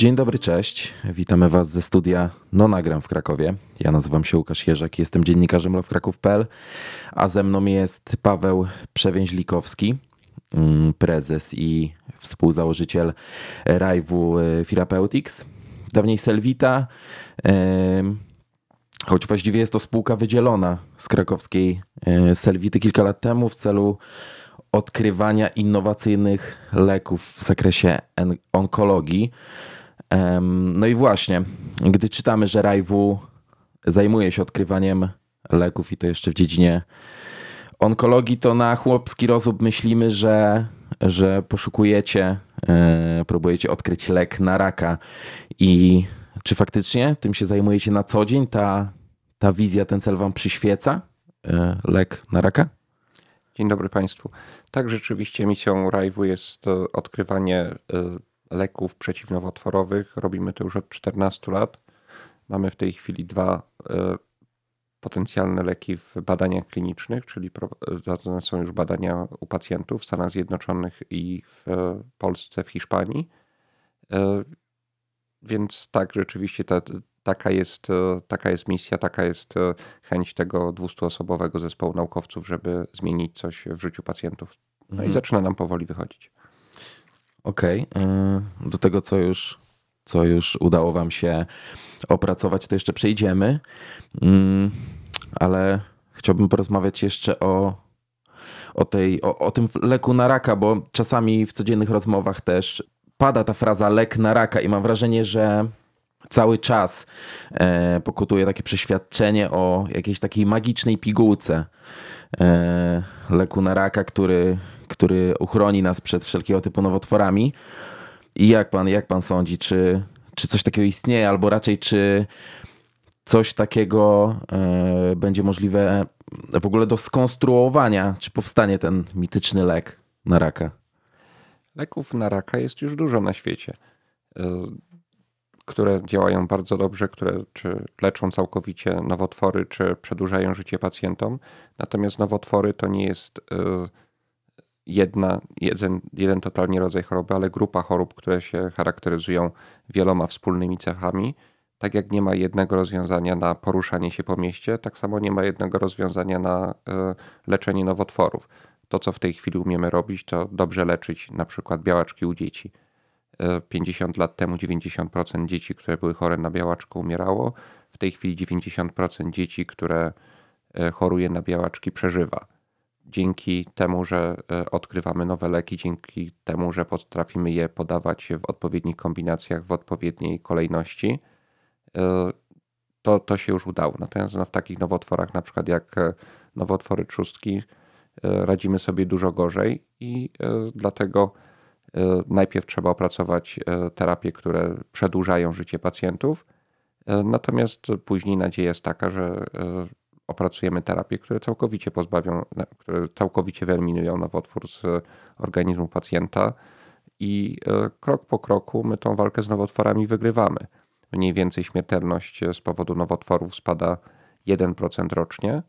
Dzień dobry, cześć. Witamy Was ze studia No Nagram w Krakowie. Ja nazywam się Łukasz Jerzek, jestem dziennikarzem lovecraków.pl, a ze mną jest Paweł Przewięźlikowski, mm, prezes i współzałożyciel Rajwu e, Therapeutics, dawniej Selvita, choć właściwie jest to spółka wydzielona z krakowskiej e, Selvity kilka lat temu w celu odkrywania innowacyjnych leków w zakresie onkologii. No i właśnie, gdy czytamy, że Rajwu zajmuje się odkrywaniem leków i to jeszcze w dziedzinie onkologii, to na chłopski rozum myślimy, że, że poszukujecie, e, próbujecie odkryć lek na raka. I czy faktycznie tym się zajmujecie na co dzień? Ta, ta wizja, ten cel wam przyświeca? E, lek na raka? Dzień dobry Państwu. Tak, rzeczywiście misją Rajwu jest odkrywanie e, leków przeciwnowotworowych. Robimy to już od 14 lat. Mamy w tej chwili dwa e, potencjalne leki w badaniach klinicznych, czyli prowadzone są już badania u pacjentów w Stanach Zjednoczonych i w e, Polsce, w Hiszpanii. E, więc tak, rzeczywiście ta, taka, jest, taka jest misja, taka jest chęć tego 200-osobowego zespołu naukowców, żeby zmienić coś w życiu pacjentów. No mhm. i zaczyna nam powoli wychodzić. Okej. Okay. Do tego, co już, co już udało Wam się opracować, to jeszcze przejdziemy. Mm, ale chciałbym porozmawiać jeszcze o, o, tej, o, o tym leku na raka, bo czasami w codziennych rozmowach też pada ta fraza lek na raka i mam wrażenie, że cały czas e, pokutuje takie przeświadczenie o jakiejś takiej magicznej pigułce e, leku na raka, który który uchroni nas przed wszelkiego typu nowotworami. I jak pan, jak pan sądzi, czy, czy coś takiego istnieje, albo raczej czy coś takiego y, będzie możliwe w ogóle do skonstruowania, czy powstanie ten mityczny lek na raka? Leków na raka jest już dużo na świecie, y, które działają bardzo dobrze, które czy leczą całkowicie nowotwory, czy przedłużają życie pacjentom. Natomiast nowotwory to nie jest y, jedna, jeden, jeden totalnie rodzaj choroby, ale grupa chorób, które się charakteryzują wieloma wspólnymi cechami. Tak jak nie ma jednego rozwiązania na poruszanie się po mieście, tak samo nie ma jednego rozwiązania na e, leczenie nowotworów. To, co w tej chwili umiemy robić, to dobrze leczyć na przykład białaczki u dzieci. 50 e, lat temu 90% dzieci, które były chore na białaczkę, umierało. W tej chwili 90% dzieci, które e, choruje na białaczki, przeżywa dzięki temu, że e, odkrywamy nowe leki, dzięki temu, że potrafimy je podawać w odpowiednich kombinacjach, w odpowiedniej kolejności, e, to, to się już udało. Natomiast no, w takich nowotworach, na przykład jak e, nowotwory trzustki, radzimy sobie dużo gorzej i dlatego najpierw trzeba opracować terapie, które przedłużają życie pacjentów. Natomiast później nadzieja jest taka, że opracujemy terapie, które całkowicie pozbawią, które całkowicie wyeliminują nowotwór z organizmu pacjenta i e, krok po kroku my tą walkę z nowotworami wygrywamy. Mniej więcej śmiertelność z powodu nowotworów spada 1% rocznie.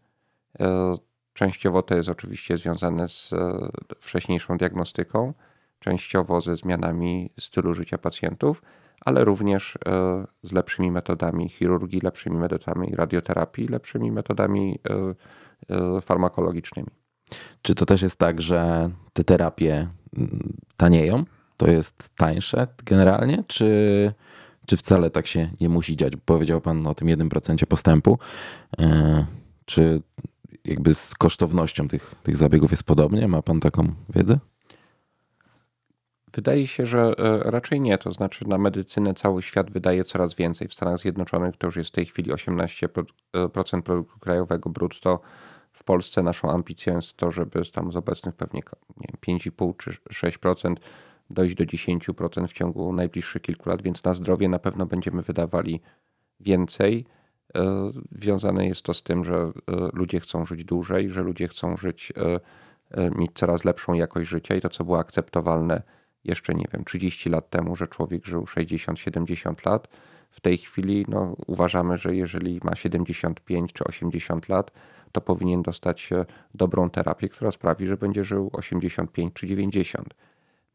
E, częściowo to jest oczywiście związane z e, wcześniejszą diagnostyką, częściowo ze zmianami stylu życia pacjentów, ale również e, z lepszymi metodami chirurgii, lepszymi metodami radioterapii, lepszymi metodami e, e, farmakologicznymi. Czy to też jest tak, że te terapie tanieją? To jest tańsze generalnie, czy, czy wcale tak się nie musi dziać? Powiedział Pan o tym 1% postępu. Czy jakby z kosztownością tych, tych zabiegów jest podobnie? Ma Pan taką wiedzę? Wydaje się, że e, raczej nie. To znaczy, na medycynę cały świat wydaje coraz więcej. W Stanach Zjednoczonych to już jest w tej chwili 18% e, produktu krajowego brutto. W Polsce naszą ambicją jest to, żeby tam z obecnych pewnie 5,5 czy 6% dojść do 10% w ciągu najbliższych kilku lat, więc na zdrowie na pewno będziemy wydawali więcej. E, związane jest to z tym, że ludzie chcą żyć dłużej, że ludzie chcą żyć, mieć coraz lepszą jakość życia i to, co było akceptowalne jeszcze nie wiem, 30 lat temu, że człowiek żył 60-70 lat. W tej chwili no, uważamy, że jeżeli ma 75 czy 80 lat, to powinien dostać dobrą terapię, która sprawi, że będzie żył 85 czy 90.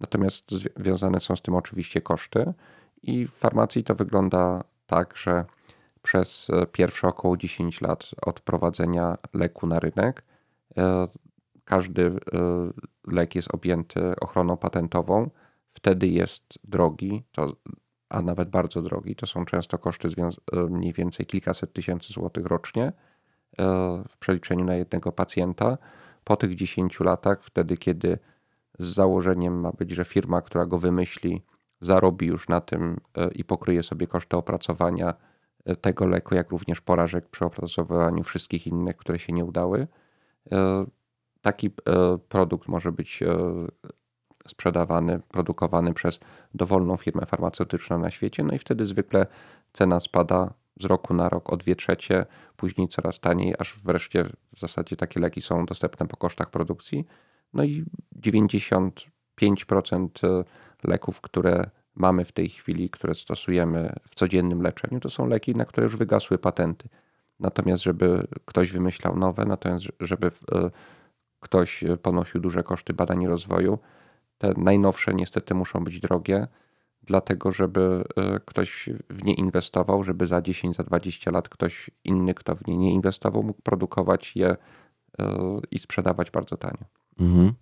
Natomiast związane są z tym oczywiście koszty I w farmacji to wygląda tak, że przez pierwsze około 10 lat od wprowadzenia leku na rynek każdy lek jest objęty ochroną patentową. Wtedy jest drogi, to, a nawet bardzo drogi. To są często koszty mniej więcej kilkaset tysięcy złotych rocznie w przeliczeniu na jednego pacjenta. Po tych 10 latach, wtedy kiedy z założeniem ma być, że firma, która go wymyśli, zarobi już na tym e, i pokryje sobie koszty opracowania e, tego leku, jak również porażek przy opracowywaniu wszystkich innych, które się nie udały. E, taki produkt może być sprzedawany, produkowany przez dowolną firmę farmaceutyczną na świecie, no i wtedy zwykle cena spada z roku na rok o 2 trzecie, później coraz taniej, aż wreszcie w zasadzie takie leki są dostępne po kosztach produkcji. No i 95% e, leków, które mamy w tej chwili, które stosujemy w codziennym leczeniu, to są leki, na które już wygasły patenty. Natomiast, żeby ktoś wymyślał nowe, natomiast, żeby e, ktoś ponosił duże koszty badań i rozwoju, te najnowsze niestety muszą być drogie dlatego żeby e, ktoś w nie inwestował, żeby za 10, za 20 lat ktoś inny, kto w nie nie inwestował, mógł produkować je e, i sprzedawać bardzo tanio. Mhm.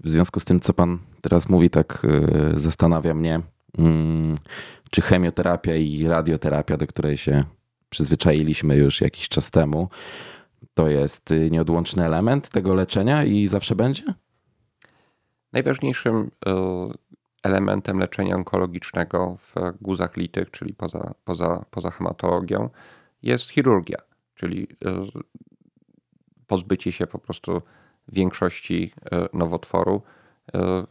W związku z tym, co pan teraz mówi, tak e, zastanawia mnie, mm, czy chemioterapia i radioterapia, do której się przyzwyczailiśmy już jakiś czas temu, to jest nieodłączny element tego leczenia i zawsze będzie? Najważniejszym elementem leczenia onkologicznego w guzach litych, czyli poza, poza, poza hematologią, jest chirurgia, czyli e, pozbycie się po prostu większości e, nowotworu. E,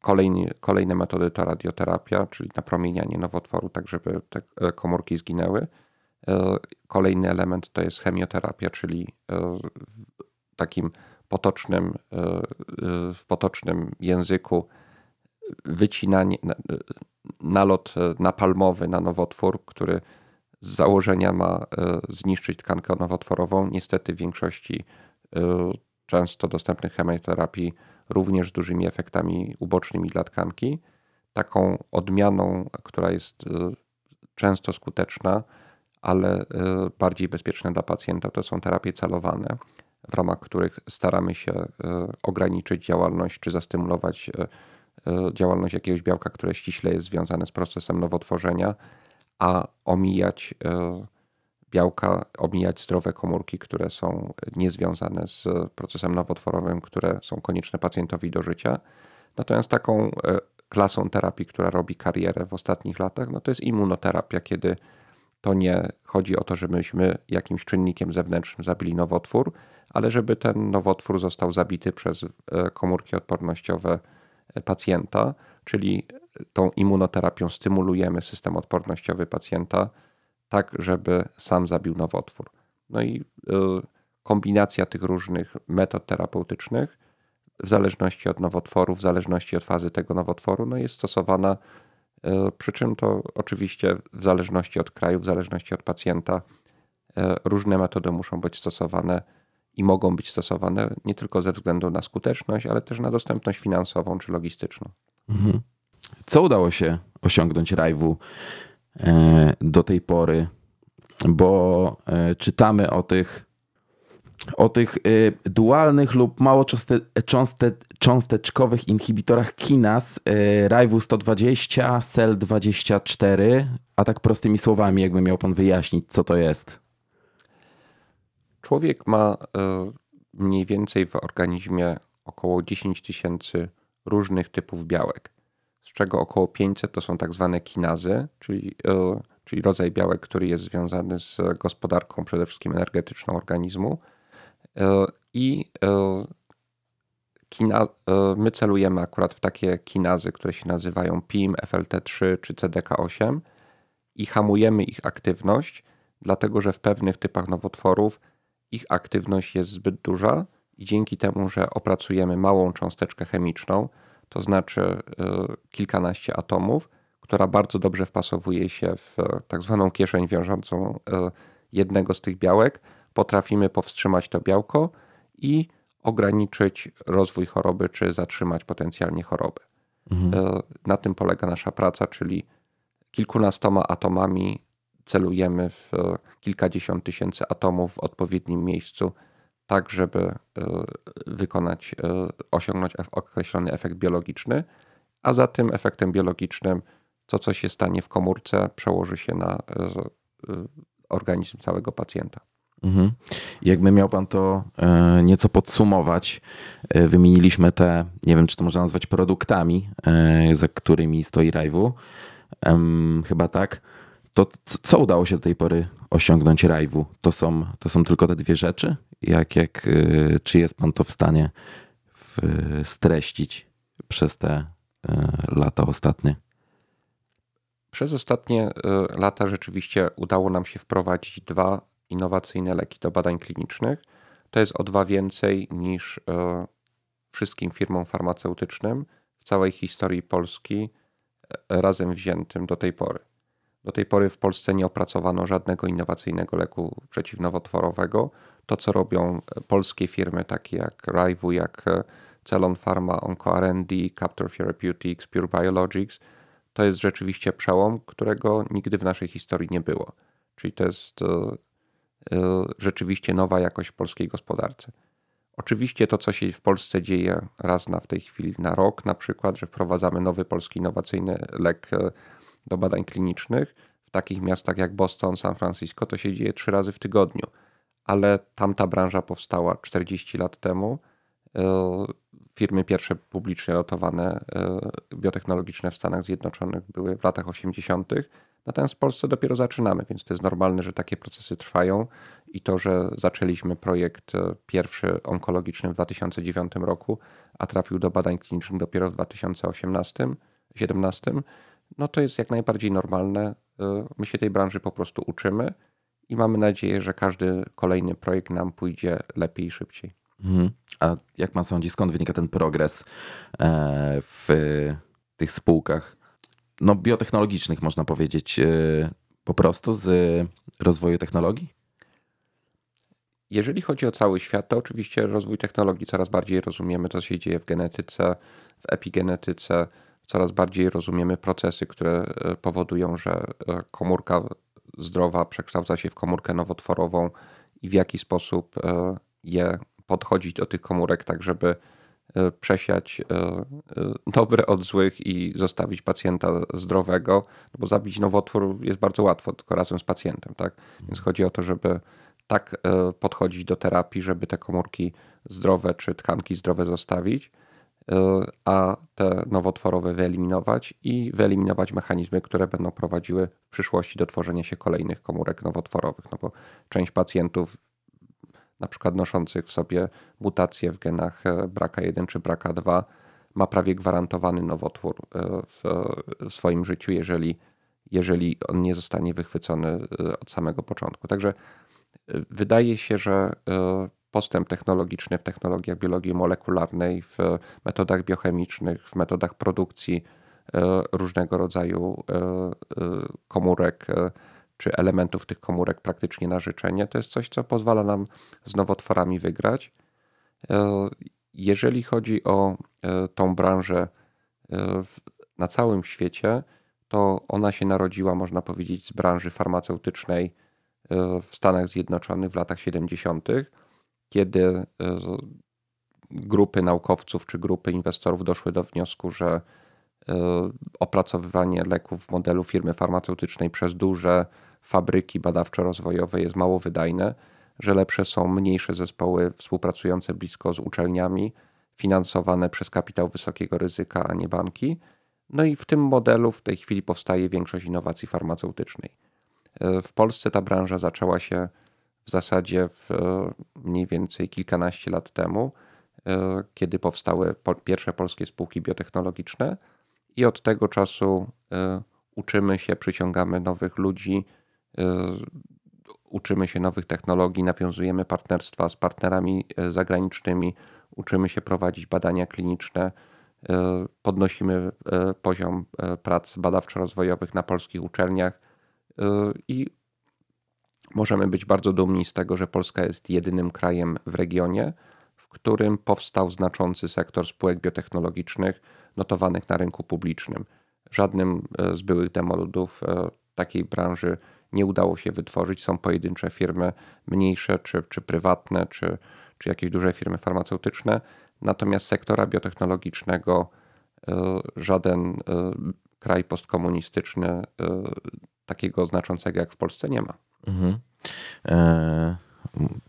kolejny, kolejne metody to radioterapia, czyli napromienianie nowotworu, tak żeby te komórki zginęły. Kolejny element to jest chemioterapia, czyli w takim potocznym, w potocznym języku wycinanie, nalot e, napalmowy na nowotwór, który z założenia ma e, zniszczyć tkankę nowotworową. Niestety w większości e, często dostępnych chemioterapii również z dużymi efektami ubocznymi dla tkanki. Taką odmianą, która jest często skuteczna, ale bardziej bezpieczna dla pacjenta, to są terapie celowane, w ramach których staramy się ograniczyć działalność czy zastymulować E, działalność jakiegoś białka, które ściśle jest związane z procesem nowotworzenia, a omijać e, białka, omijać zdrowe komórki, które są niezwiązane z procesem nowotworowym, które są konieczne pacjentowi do życia. Natomiast taką e, klasą terapii, która robi karierę w ostatnich latach, no to jest immunoterapia, kiedy to nie chodzi o to, żebyśmy jakimś czynnikiem zewnętrznym zabili nowotwór, ale żeby ten nowotwór został zabity przez komórki odpornościowe pacjenta, czyli tą immunoterapią stymulujemy system odpornościowy pacjenta, tak żeby sam zabił nowotwór. No i kombinacja tych różnych metod terapeutycznych w zależności od nowotworu, w zależności od fazy tego nowotworu, no jest stosowana, przy czym to oczywiście w zależności od kraju, w zależności od pacjenta, y, różne metody muszą być stosowane i mogą być stosowane nie tylko ze względu na skuteczność, ale też na dostępność finansową czy logistyczną. Mhm. Co udało się osiągnąć Rajwu e, do tej pory? Bo e, czytamy o tych o tych e, dualnych lub mało cząsteczkowych inhibitorach kinas Rajwu 120, SEL 24, a tak prostymi słowami, jakby miał pan wyjaśnić, co to jest. Człowiek ma e, mniej więcej w organizmie około 10 tysięcy różnych typów białek, z czego około 500 to są tak zwane kinazy, czyli, e, czyli rodzaj białek, który jest związany z gospodarką przede wszystkim energetyczną organizmu. E, I kina, my celujemy akurat w takie kinazy, które się nazywają PIM, FLT3 czy CDK8 i hamujemy ich aktywność, dlatego że w pewnych typach nowotworów ich aktywność jest zbyt duża i dzięki temu, że opracujemy małą cząsteczkę chemiczną, to znaczy e, kilkanaście atomów, która bardzo dobrze wpasowuje się w e, tak zwaną kieszeń wiążącą e, jednego z tych białek, potrafimy powstrzymać to białko i ograniczyć rozwój choroby czy zatrzymać potencjalnie chorobę. Mhm. Na tym polega nasza praca, czyli kilkunastoma atomami celujemy w kilkadziesiąt tysięcy atomów w odpowiednim miejscu, tak żeby wykonać, osiągnąć określony efekt biologiczny, a za tym efektem biologicznym to, co się stanie w komórce, przełoży się na organizm całego pacjenta. Mhm. Jakby miał Pan to e, nieco podsumować, e, wymieniliśmy te, nie wiem czy to można nazwać produktami, e, za którymi stoi Rajwu, chyba tak. To co udało się do tej pory osiągnąć Rajwu? To są, to są tylko te dwie rzeczy? Jak, jak, czy jest Pan to w stanie streścić przez te lata ostatnie? Przez ostatnie lata rzeczywiście udało nam się wprowadzić dwa innowacyjne leki do badań klinicznych. To jest o dwa więcej niż e, wszystkim firmom farmaceutycznym w całej historii Polski e, razem wziętym do tej pory. Do tej pory w Polsce nie opracowano żadnego innowacyjnego leku przeciwnowotworowego. To, co robią e, polskie firmy takie jak Raivu, jak Celon Pharma, OncoRD, Captor Therapeutics, Pure Biologics, to jest rzeczywiście przełom, którego nigdy w naszej historii nie było. Czyli to jest rzeczywiście nowa jakość w polskiej gospodarce. Oczywiście to, co się w Polsce dzieje raz na w tej chwili na rok, na przykład, że wprowadzamy nowy polski innowacyjny lek y, do badań klinicznych. W takich miastach jak Boston, San Francisco to się dzieje trzy razy w tygodniu, ale tamta branża powstała 40 lat temu. Y, firmy pierwsze publicznie notowane biotechnologiczne w Stanach Zjednoczonych były w latach 80. Natomiast w Polsce dopiero zaczynamy, więc to jest normalne, że takie procesy trwają i to, że zaczęliśmy projekt e, pierwszy onkologiczny w 2009 roku, a trafił do badań klinicznych dopiero w 2018-2017, no to jest jak najbardziej normalne. E, my się tej branży po prostu uczymy i mamy nadzieję, że każdy kolejny projekt nam pójdzie lepiej i szybciej. Mhm. A jak pan sądzi, skąd wynika ten progres e, w tych spółkach? No, biotechnologicznych, można powiedzieć, e, po prostu z rozwoju technologii? Jeżeli chodzi o cały świat, to oczywiście rozwój technologii coraz bardziej rozumiemy, co się dzieje w genetyce, w epigenetyce, coraz bardziej rozumiemy procesy, które e, powodują, że e, komórka zdrowa przekształca się w komórkę nowotworową i w jaki sposób je podchodzić do tych komórek, tak żeby przesiać e, e, dobre od złych i zostawić pacjenta zdrowego, no bo zabić nowotwór jest bardzo łatwo, tylko razem z pacjentem, tak? Więc chodzi o to, żeby tak podchodzić do terapii, żeby te komórki zdrowe czy tkanki zdrowe zostawić, a te nowotworowe wyeliminować i wyeliminować mechanizmy, które będą prowadziły w przyszłości do tworzenia się kolejnych komórek nowotworowych. No bo część pacjentów na przykład noszących w sobie mutacje w genach e, BRCA1 czy BRCA2 ma prawie gwarantowany nowotwór e, w swoim życiu, jeżeli, jeżeli on nie zostanie wychwycony e, od samego początku. Także wydaje się, że postęp technologiczny w technologiach biologii molekularnej, w metodach biochemicznych, w metodach produkcji różnego rodzaju komórek, czy elementów tych komórek praktycznie na życzenie. To jest coś, co pozwala nam z nowotworami wygrać. E, jeżeli chodzi o e, tą branżę e, na całym świecie, to ona się narodziła, można powiedzieć, z branży farmaceutycznej w Stanach Zjednoczonych w latach 70., kiedy grupy naukowców czy grupy inwestorów doszły do wniosku, że opracowywanie leków w modelu firmy farmaceutycznej przez duże fabryki badawczo-rozwojowe jest mało wydajne, że lepsze są mniejsze zespoły współpracujące blisko z uczelniami, finansowane przez kapitał wysokiego ryzyka, a nie banki. No i w tym modelu w tej chwili powstaje większość innowacji farmaceutycznej. W Polsce ta branża zaczęła się w zasadzie w mniej więcej kilkanaście lat temu, kiedy powstały pierwsze polskie spółki biotechnologiczne, i od tego czasu uczymy się, przyciągamy nowych ludzi, uczymy się nowych technologii, nawiązujemy partnerstwa z partnerami e, zagranicznymi, uczymy się prowadzić badania kliniczne, e, podnosimy poziom prac badawczo-rozwojowych na polskich uczelniach i możemy być bardzo dumni z tego, że Polska jest jedynym krajem w regionie, w którym powstał znaczący sektor spółek biotechnologicznych, notowanych na rynku publicznym. Żadnym z byłych demoludów takiej branży nie udało się wytworzyć. Są pojedyncze firmy mniejsze, czy, czy prywatne, czy, czy jakieś duże firmy farmaceutyczne. Natomiast sektora biotechnologicznego żaden kraj postkomunistyczny takiego znaczącego jak w Polsce nie ma. Mhm. E,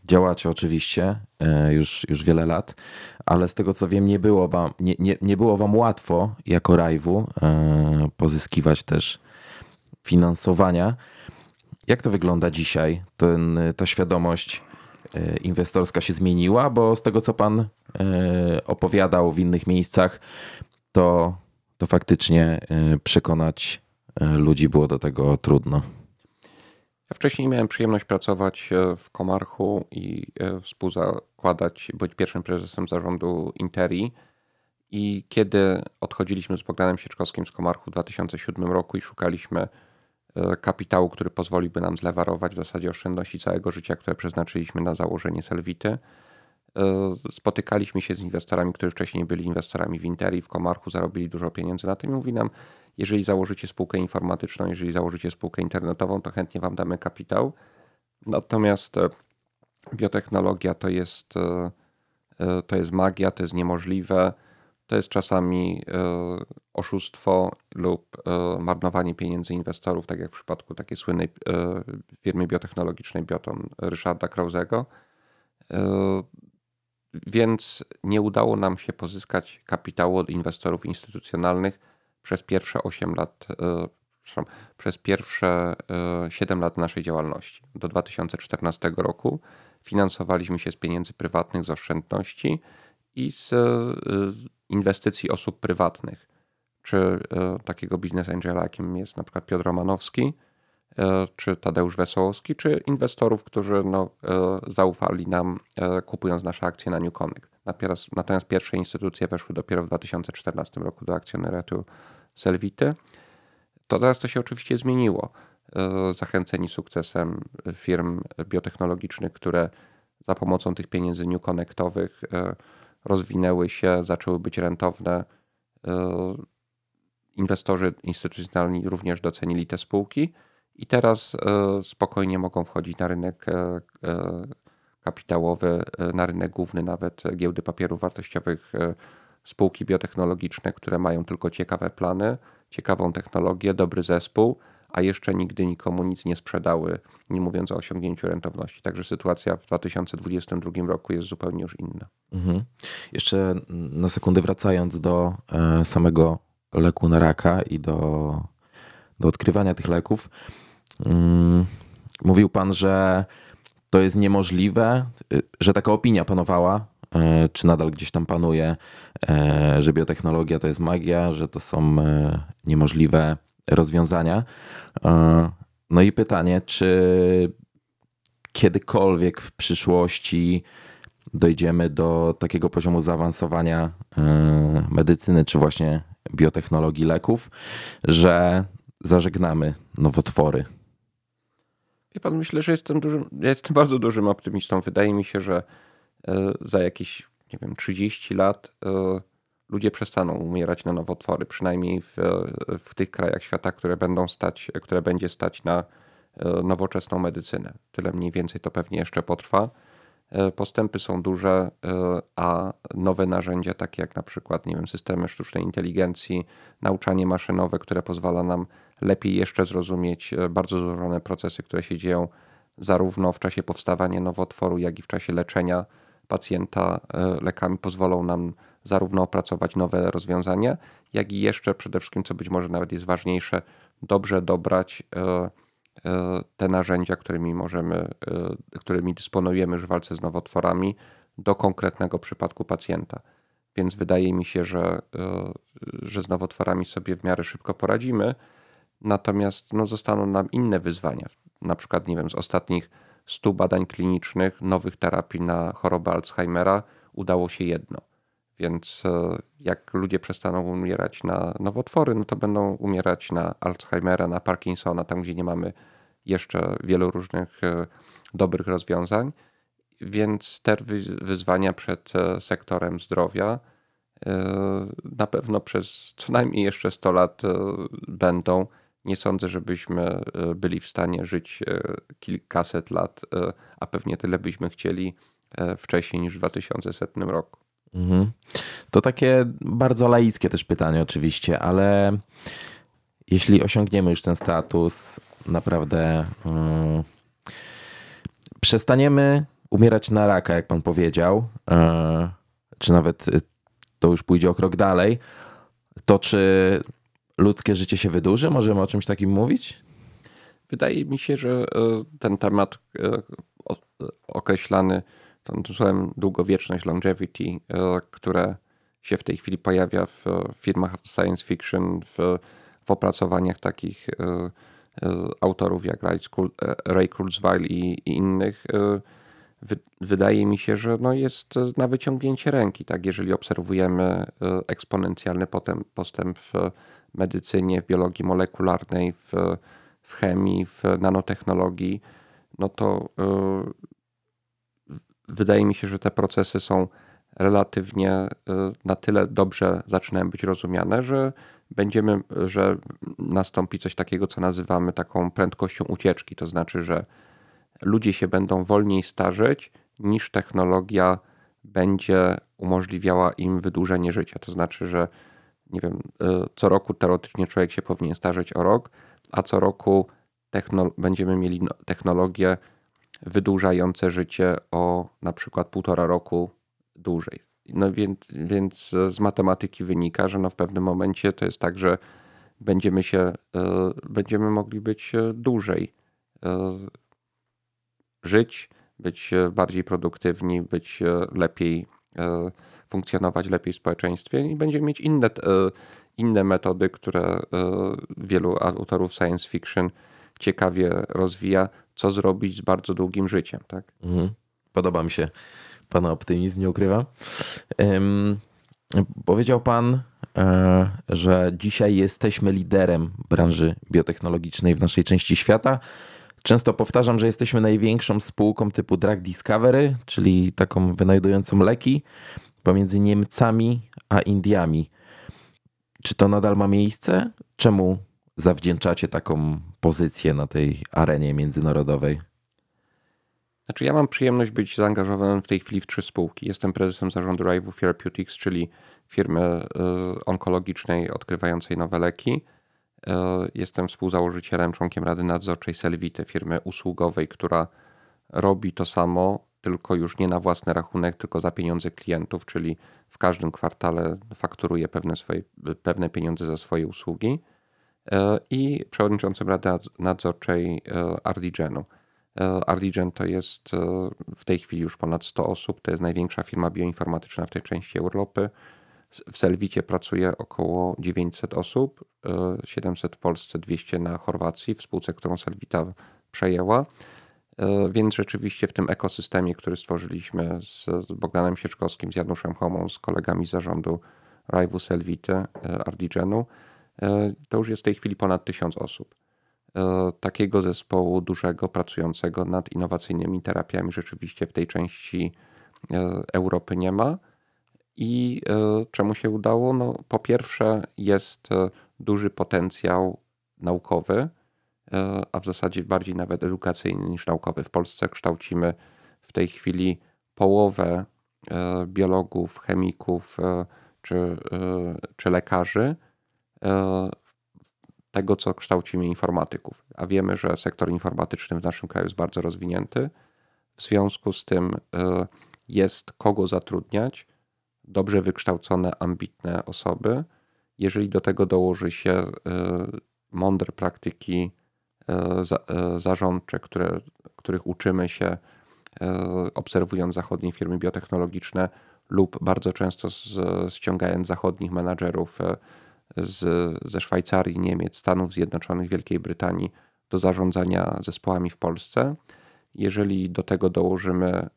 działacie oczywiście e, już, już wiele lat, ale z tego co wiem, nie było wam, nie, nie, nie było wam łatwo jako Rajwu e, pozyskiwać też finansowania. Jak to wygląda dzisiaj? Ten, ta świadomość e, inwestorska się zmieniła, bo z tego co pan e, opowiadał w innych miejscach, to, to faktycznie e, przekonać ludzi było do tego trudno. Ja wcześniej miałem przyjemność pracować w Komarchu i współzakładać, być pierwszym prezesem zarządu Interi. I kiedy odchodziliśmy z Bogdanem Sieczkowskim z Komarchu w 2007 roku i szukaliśmy E, kapitału, który pozwoliłby nam zlewarować w zasadzie oszczędności całego życia, które przeznaczyliśmy na założenie Selvity. E, spotykaliśmy się z inwestorami, którzy wcześniej byli inwestorami w Interi, w Komarchu, zarobili dużo pieniędzy na tym i mówi nam, jeżeli założycie spółkę informatyczną, jeżeli założycie spółkę internetową, to chętnie wam damy kapitał. Natomiast e, biotechnologia to jest, to jest magia, to jest niemożliwe to jest czasami e, oszustwo lub e, marnowanie pieniędzy inwestorów, tak jak w przypadku takiej słynnej e, firmy biotechnologicznej Bioton Ryszarda Krauzego. Więc nie udało nam się pozyskać kapitału od inwestorów instytucjonalnych przez pierwsze 8 lat, przez pierwsze 7 lat naszej działalności. Do 2014 roku finansowaliśmy się z pieniędzy prywatnych, z oszczędności i z inwestycji osób prywatnych, czy e, takiego biznes angela, jakim jest na przykład Piotr Romanowski, e, czy Tadeusz Wesołowski, czy inwestorów, którzy no, e, zaufali nam, kupując nasze akcje na New Connect. Natomiast pierwsze instytucje weszły dopiero w 2014 roku do akcjonariatu Selvity. To teraz to się oczywiście zmieniło. Zachęceni sukcesem firm biotechnologicznych, które za pomocą tych pieniędzy New Connectowych rozwinęły się, zaczęły być rentowne. E, inwestorzy instytucjonalni również docenili te spółki i teraz e, spokojnie mogą wchodzić na rynek e, kapitałowy, na rynek główny nawet giełdy papierów wartościowych, spółki biotechnologiczne, które mają tylko ciekawe plany, ciekawą technologię, dobry zespół a jeszcze nigdy nikomu nic nie sprzedały, nie mówiąc o osiągnięciu rentowności. Także sytuacja w 2022 roku jest zupełnie już inna. Mhm. Jeszcze na sekundę wracając do e, samego leku na raka i do, do odkrywania tych leków. Mm, mówił pan, że to jest niemożliwe, y, że taka opinia panowała, e, czy nadal gdzieś tam panuje, e, że biotechnologia to jest magia, że to są niemożliwe rozwiązania. E, no i pytanie, czy kiedykolwiek w przyszłości dojdziemy do takiego poziomu zaawansowania e, medycyny, czy właśnie biotechnologii leków, że zażegnamy nowotwory? Wie pan, myślę, że jestem dużym, ja jestem bardzo dużym optymistą. Wydaje mi się, że e, za jakieś, nie wiem, 30 lat ludzie przestaną umierać na nowotwory, przynajmniej w, w tych krajach świata, które będą stać, które będzie stać na e, nowoczesną medycynę. Tyle mniej więcej to pewnie jeszcze potrwa. E, postępy są duże, e, a nowe narzędzia, takie jak na przykład nie wiem, systemy sztucznej inteligencji, nauczanie maszynowe, które pozwala nam lepiej jeszcze zrozumieć bardzo złożone procesy, które się dzieją zarówno w czasie powstawania nowotworu, jak i w czasie leczenia pacjenta lekami, pozwolą nam zarówno opracować nowe rozwiązania, jak i jeszcze przede wszystkim, co być może nawet jest ważniejsze, dobrze dobrać e, e, te narzędzia, którymi możemy, e, którymi dysponujemy w walce z nowotworami do konkretnego przypadku pacjenta. Więc wydaje mi się, że, że z nowotworami sobie w miarę szybko poradzimy. Natomiast no, zostaną nam inne wyzwania. Na przykład, nie wiem, z ostatnich 100 badań klinicznych nowych terapii na chorobę Alzheimera udało się jedno. Więc e, jak ludzie przestaną umierać na nowotwory, no to będą umierać na Alzheimera, na Parkinsona, tam gdzie nie mamy jeszcze wielu różnych e, dobrych rozwiązań. Więc te wyzwania przed e, sektorem zdrowia na pewno przez co najmniej jeszcze 100 lat będą. Nie sądzę, żebyśmy byli w stanie żyć kilkaset lat, a pewnie tyle byśmy chcieli wcześniej niż w 2100 roku. Mhm. To takie bardzo laickie też pytanie, oczywiście, ale jeśli osiągniemy już ten status, naprawdę um, przestaniemy umierać na raka, jak pan powiedział, e, czy nawet y, to już pójdzie o krok dalej, to czy ludzkie życie się wydłuży? Możemy o czymś takim mówić? Wydaje mi się, że e, ten temat e, określany tym słowem długowieczność, longevity, które się w tej chwili pojawia w firmach science fiction, w, w opracowaniach takich autorów jak Ray Kurzweil i, i innych wydaje mi się, że no jest na wyciągnięcie ręki. Tak? Jeżeli obserwujemy e, eksponencjalny postęp w medycynie, w biologii molekularnej, w, w chemii, w nanotechnologii, no to wydaje mi się, że te procesy są relatywnie yy, na tyle dobrze zaczynają być rozumiane, że będziemy, że nastąpi coś takiego, co nazywamy taką prędkością ucieczki. To znaczy, że ludzie się będą wolniej starzeć, niż technologia będzie umożliwiała im wydłużenie życia. To znaczy, że nie wiem, y, co roku teoretycznie człowiek się powinien starzeć o rok, a co roku będziemy mieli no, technologie wydłużające życie o na przykład półtora roku dłużej. No więc, więc z matematyki wynika, że no w pewnym momencie to jest tak, że będziemy się, y, będziemy mogli być y, dłużej żyć, być e, bardziej produktywni, być e, lepiej, e, funkcjonować lepiej w społeczeństwie i będziemy mieć inne, inne metody, które wielu autorów science fiction ciekawie rozwija, co zrobić z bardzo długim życiem. Tak? Mhm. Podoba mi się Pana optymizm, nie ukrywam. Um, powiedział Pan, że dzisiaj jesteśmy liderem branży biotechnologicznej w naszej części świata. Często powtarzam, że jesteśmy największą spółką typu Drug Discovery, czyli taką wynajdującą leki pomiędzy Niemcami a Indiami. Czy to nadal ma miejsce? Czemu zawdzięczacie taką pozycję na tej arenie międzynarodowej? Znaczy, ja mam przyjemność być zaangażowany w tej chwili w trzy spółki. Jestem prezesem zarządu Rive Therapeutics, czyli firmy y, onkologicznej odkrywającej nowe leki. E, jestem współzałożycielem, członkiem Rady Nadzorczej Selvity, firmy usługowej, która robi to samo, tylko już nie na własny rachunek, tylko za pieniądze klientów, czyli w każdym kwartale fakturuje pewne, swoje, pewne pieniądze za swoje usługi. E, I przewodniczącym Rady Nadzorczej e, Ardigenu. Ardigen to jest w tej chwili już ponad 100 osób. To jest największa firma bioinformatyczna w tej części Europy. W Selwicie pracuje około 900 osób, 700 e, w Polsce, 200 na Chorwacji, w spółce, którą Selwita przejęła. E, więc rzeczywiście w tym ekosystemie, który stworzyliśmy z Bogdanem Sieczkowskim, z Januszem Homą, z kolegami zarządu Rajwu Selwity, e, Ardigenu, to już jest w tej chwili ponad 1000 osób. Takiego zespołu dużego, pracującego nad innowacyjnymi terapiami rzeczywiście w tej części Europy nie ma. I e, czemu się udało? No, po pierwsze, jest e, duży potencjał naukowy, e, a w zasadzie bardziej nawet edukacyjny niż naukowy. W Polsce kształcimy w tej chwili połowę biologów, chemików czy, czy lekarzy tego, co kształcimy informatyków. A wiemy, że sektor informatyczny w naszym kraju jest bardzo rozwinięty. W związku z tym jest kogo zatrudniać dobrze wykształcone, ambitne osoby. Jeżeli do tego dołoży się e, mądre praktyki e, e, zarządcze, które, których uczymy się obserwując zachodnie firmy biotechnologiczne lub bardzo często ściągając zachodnich menadżerów z, ze Szwajcarii, Niemiec, Stanów Zjednoczonych, Wielkiej Brytanii do zarządzania zespołami w Polsce. Jeżeli do tego dołożymy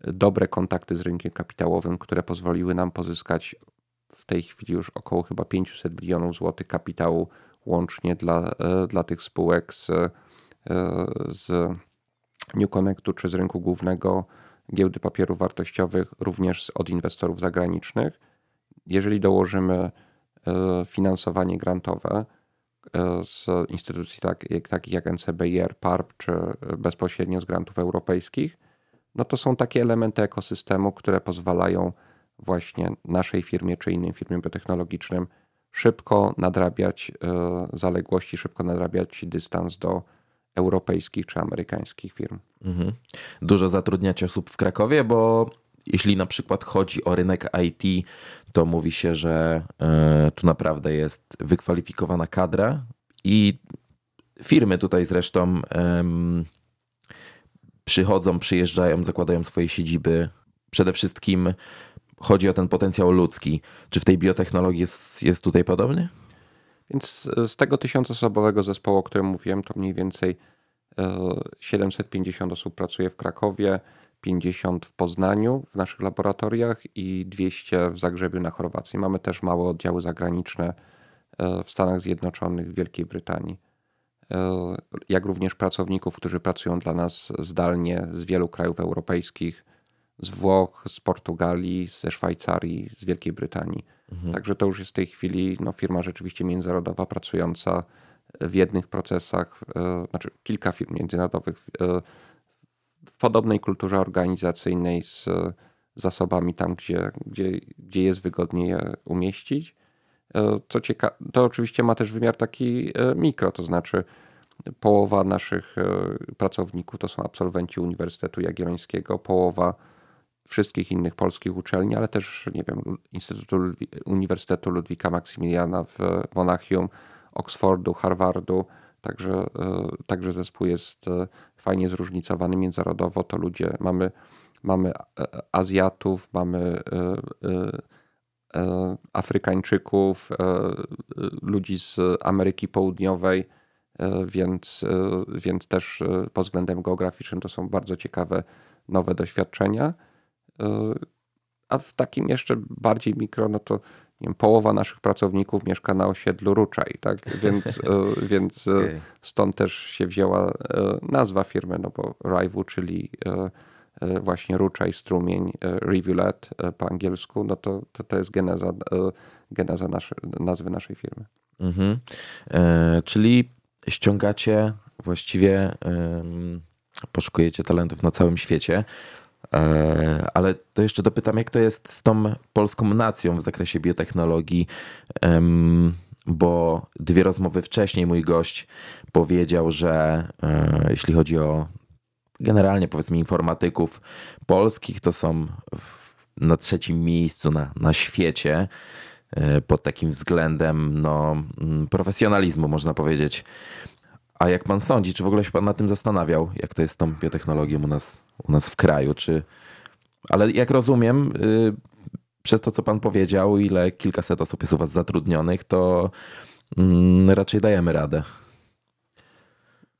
dobre kontakty z rynkiem kapitałowym, które pozwoliły nam pozyskać w tej chwili już około chyba 500 milionów złotych kapitału łącznie dla, e, dla tych spółek z, e, z New Connectu czy z rynku głównego giełdy papierów wartościowych, również od inwestorów zagranicznych. jeżeli dołożymy finansowanie grantowe z instytucji tak, takich jak NCBR, PARP czy bezpośrednio z grantów europejskich, no to są takie elementy ekosystemu, które pozwalają właśnie naszej firmie czy innym firmie biotechnologicznym szybko nadrabiać e, zaległości, szybko nadrabiać dystans do europejskich czy amerykańskich firm. Mhm. Dużo zatrudniacie osób w Krakowie, bo jeśli na przykład chodzi o rynek IT, to mówi się, że e, tu naprawdę jest wykwalifikowana kadra i firmy tutaj zresztą przychodzą, przyjeżdżają, zakładają swoje siedziby. Przede wszystkim chodzi o ten potencjał ludzki. Czy w tej biotechnologii jest, jest tutaj podobny? Więc z tego tysiącosobowego zespołu, o którym mówiłem, to mniej więcej 750 e, osób pracuje w Krakowie, 50 w Poznaniu w naszych laboratoriach i 200 w Zagrzebiu na Chorwacji. Mamy też małe oddziały zagraniczne e, w Stanach Zjednoczonych, w Wielkiej Brytanii. E, jak również pracowników, którzy pracują dla nas zdalnie z wielu krajów europejskich, z Włoch, z Portugalii, ze Szwajcarii, z Wielkiej Brytanii. Mhm. Także to już jest w tej chwili no, firma rzeczywiście międzynarodowa, pracująca w jednych procesach, e, znaczy kilka firm międzynarodowych podobnej kulturze organizacyjnej z zasobami tam, gdzie, gdzie, gdzie jest wygodnie je umieścić. Co ciekawe, to oczywiście ma też wymiar taki mikro, to znaczy Połowa naszych e, pracowników to są absolwenci Uniwersytetu Jagiellońskiego, połowa wszystkich innych polskich uczelni, ale też, nie wiem, Instytutu Uniwersytetu Ludwika Maksymiliana w Monachium, Oxfordu, Harvardu. Także, e, także zespół jest e, fajnie zróżnicowany międzynarodowo. To ludzie, mamy, mamy Azjatów, mamy Afrykańczyków, ludzi z Ameryki Południowej E, więc, e, więc też e, pod względem geograficznym to są bardzo ciekawe nowe doświadczenia. A w takim jeszcze bardziej mikro, no to wiem, połowa naszych pracowników mieszka na osiedlu Ruczaj, tak? Więc, więc okay. stąd też się wzięła nazwa firmy, no bo Rivu, czyli właśnie Ruczaj, strumień, Rivulet po angielsku, no to, to, to jest geneza, geneza nasze, nazwy naszej firmy. Mhm. E, czyli ściągacie właściwie, poszukujecie talentów na całym świecie. E, ale to jeszcze dopytam, jak to jest z tą polską nacją w zakresie biotechnologii, bo dwie rozmowy wcześniej mój gość powiedział, że e, jeśli chodzi o generalnie powiedzmy informatyków polskich, to są na trzecim miejscu na, na świecie. E, pod takim względem no, mm, profesjonalizmu, można powiedzieć. A jak pan sądzi, czy w ogóle się pan na tym zastanawiał, jak to jest z tą biotechnologią u nas, u nas w kraju? Czy... Ale jak rozumiem, y, przez to, co pan powiedział, ile kilkaset osób jest u was zatrudnionych, to mm, raczej dajemy radę.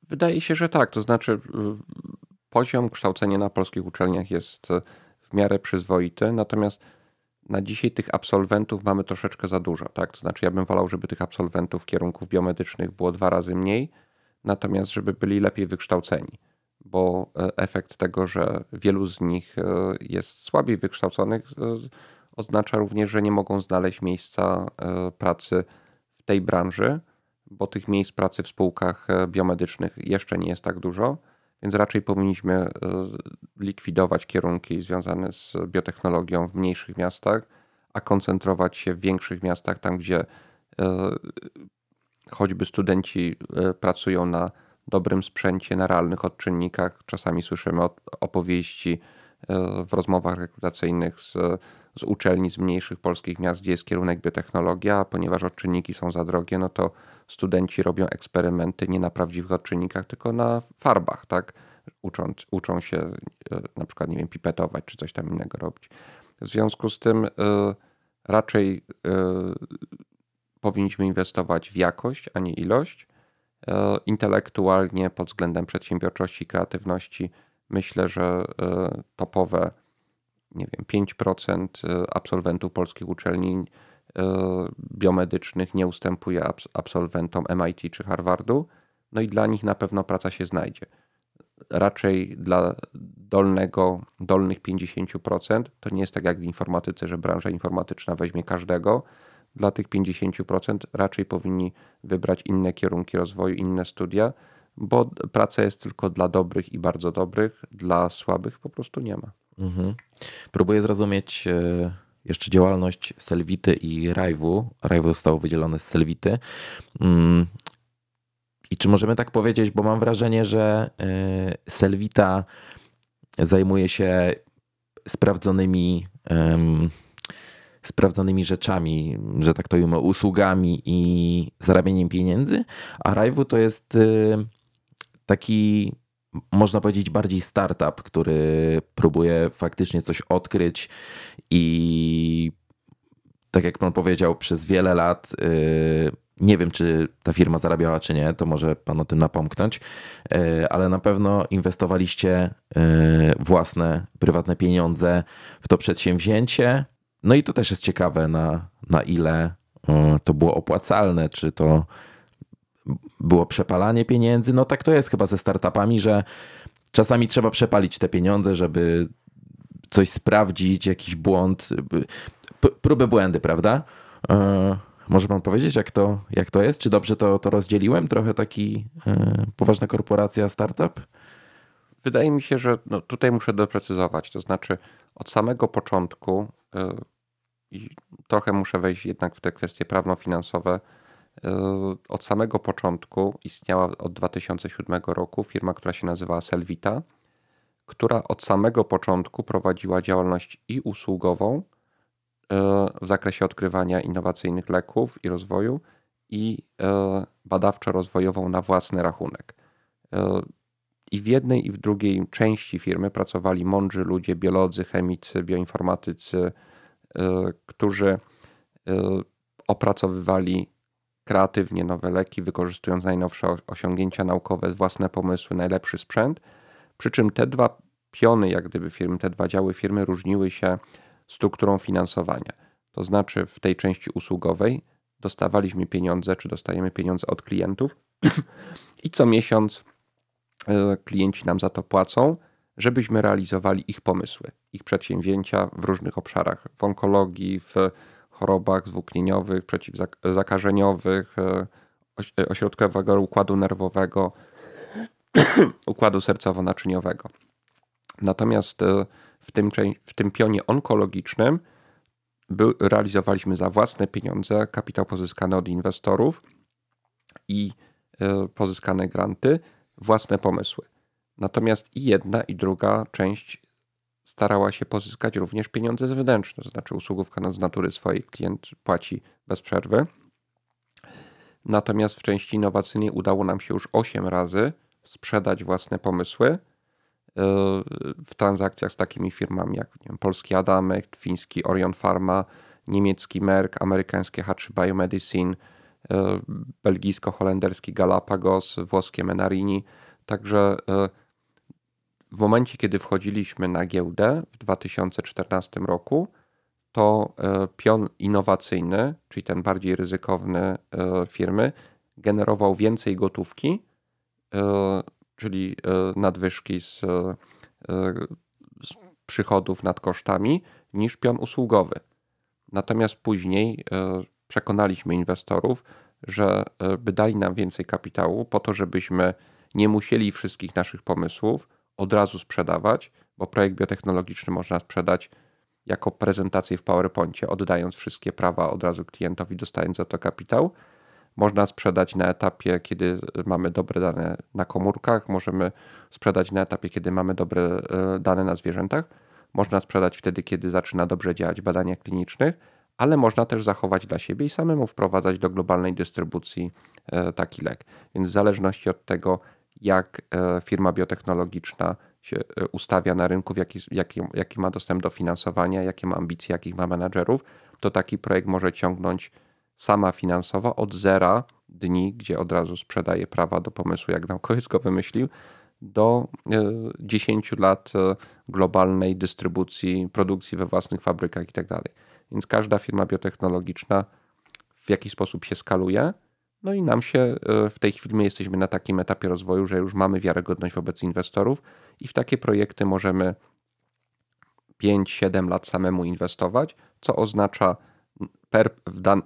Wydaje się, że tak. To znaczy, poziom kształcenia na polskich uczelniach jest w miarę przyzwoity, natomiast na dzisiaj tych absolwentów mamy troszeczkę za dużo. Tak? To znaczy, ja bym wolał, żeby tych absolwentów kierunków biomedycznych było dwa razy mniej, natomiast żeby byli lepiej wykształceni, bo e, efekt tego, że wielu z nich e, jest słabiej wykształconych, e, oznacza również, że nie mogą znaleźć miejsca pracy w tej branży, bo tych miejsc pracy w spółkach biomedycznych jeszcze nie jest tak dużo. Więc raczej powinniśmy likwidować kierunki związane z biotechnologią w mniejszych miastach, a koncentrować się w większych miastach, tam gdzie choćby studenci pracują na dobrym sprzęcie, na realnych odczynnikach. Czasami słyszymy opowieści w rozmowach rekrutacyjnych z, z uczelni z mniejszych polskich miast, gdzie jest kierunek biotechnologia, a ponieważ odczynniki są za drogie, no to studenci robią eksperymenty nie na prawdziwych odczynnikach, tylko na farbach, tak? Uczą, uczą się e, na przykład, nie wiem, pipetować czy coś tam innego robić. W związku z tym y, raczej y, powinniśmy inwestować w jakość, a nie ilość. Y, intelektualnie pod względem przedsiębiorczości i kreatywności myślę, że topowe nie wiem, 5% absolwentów polskich uczelni E, biomedycznych nie ustępuje absolwentom MIT czy Harvardu, no i dla nich na pewno praca się znajdzie. Raczej dla dolnego, dolnych 50%. To nie jest tak jak w informatyce, że branża informatyczna weźmie każdego. Dla tych 50% raczej powinni wybrać inne kierunki rozwoju, inne studia, bo praca jest tylko dla dobrych i bardzo dobrych, dla słabych po prostu nie ma. Mhm. Próbuję zrozumieć e, jeszcze działalność Selvity i Rajwu. Rajwu zostało wydzielone z Selvity. Mm, I czy możemy tak powiedzieć, bo mam wrażenie, że e, Selvita zajmuje się sprawdzonymi sprawdzonymi rzeczami, że tak to ujmę, usługami i zarabianiem pieniędzy, a Rajwu to jest y, taki można powiedzieć, bardziej startup, który próbuje faktycznie coś odkryć i tak jak pan powiedział, przez wiele lat y, nie wiem, czy ta firma zarabiała, czy nie, to może pan o tym napomknąć, y, ale na pewno inwestowaliście własne, prywatne pieniądze w to przedsięwzięcie. No i to też jest ciekawe, na, na ile to było opłacalne, czy to było przepalanie pieniędzy. No tak to jest chyba ze startupami, że czasami trzeba przepalić te pieniądze, żeby coś sprawdzić, jakiś błąd, próby błędy, prawda? E, może pan powiedzieć, jak to, jak to jest? Czy dobrze to, to rozdzieliłem? Trochę taki e, poważna korporacja, startup? Wydaje mi się, że no, tutaj muszę doprecyzować. To znaczy, od samego początku e, trochę muszę wejść jednak w te kwestie prawno-finansowe E, od samego początku istniała od 2007 roku firma, która się nazywała Selvita, która od samego początku prowadziła działalność i usługową e, w zakresie odkrywania innowacyjnych leków i rozwoju, i e, badawczo-rozwojową na własny rachunek. I w jednej, i w drugiej części firmy pracowali mądrzy ludzie, biolodzy, chemicy, bioinformatycy, którzy opracowywali kreatywnie nowe leki, wykorzystując najnowsze osiągnięcia naukowe, własne pomysły, najlepszy sprzęt. Przy czym te dwa piony, jak gdyby firmy, te dwa działy firmy różniły się strukturą finansowania. To znaczy w tej części usługowej dostawaliśmy pieniądze, czy dostajemy pieniądze od klientów i co miesiąc e, klienci nam za to płacą, żebyśmy realizowali ich pomysły, ich przedsięwzięcia w różnych obszarach, w onkologii, w chorobach zwłóknieniowych, przeciwzakażeniowych, e, e, ośrodkowego układu nerwowego, układu sercowo-naczyniowego. Natomiast e, w tym, w tym pionie onkologicznym realizowaliśmy za własne pieniądze kapitał pozyskany od inwestorów i pozyskane granty, własne pomysły. Natomiast i jedna, i druga część starała się pozyskać również pieniądze zewnętrzne, to znaczy usługówka z natury swojej klient płaci bez przerwy. Natomiast w części innowacyjnej udało nam się już 8 razy sprzedać własne pomysły e, w transakcjach z takimi firmami jak wiem, polski Adamek, fiński Orion Pharma, niemiecki Merck, amerykańskie H3 Biomedicine, e, belgijsko-holenderski Galapagos, włoskie Menarini. Także e, w momencie, kiedy wchodziliśmy na giełdę w 2014 roku, to e, pion innowacyjny, czyli ten bardziej ryzykowny e, firmy, generował więcej gotówki, e, czyli nadwyżki z, z przychodów nad kosztami, niż pion usługowy. Natomiast później przekonaliśmy inwestorów, że by dali nam więcej kapitału po to, żebyśmy nie musieli wszystkich naszych pomysłów od razu sprzedawać, bo projekt biotechnologiczny można sprzedać jako prezentację w PowerPoincie, oddając wszystkie prawa od razu klientowi, dostając za to kapitał. Można sprzedać na etapie, kiedy mamy dobre dane na komórkach, możemy sprzedać na etapie, kiedy mamy dobre e, dane na zwierzętach. Można sprzedać wtedy, kiedy zaczyna dobrze działać badania klinicznych, ale można też zachować dla siebie i samemu wprowadzać do globalnej dystrybucji e, taki lek. Więc w zależności od tego, jak e, firma biotechnologiczna się e, ustawia na rynku, jaki, jaki, jaki ma dostęp do finansowania, jakie ma ambicje, jakich ma menadżerów, to taki projekt może ciągnąć sama finansowo od zera dni, gdzie od razu sprzedaje prawa do pomysłu, jak naukowiec go wymyślił, do 10 e, lat globalnej dystrybucji, produkcji we własnych fabrykach itd. Tak Więc każda firma biotechnologiczna w jakiś sposób się skaluje No i nam się w tej chwili my jesteśmy na takim etapie rozwoju, że już mamy wiarygodność wobec inwestorów i w takie projekty możemy 5-7 lat samemu inwestować, co oznacza,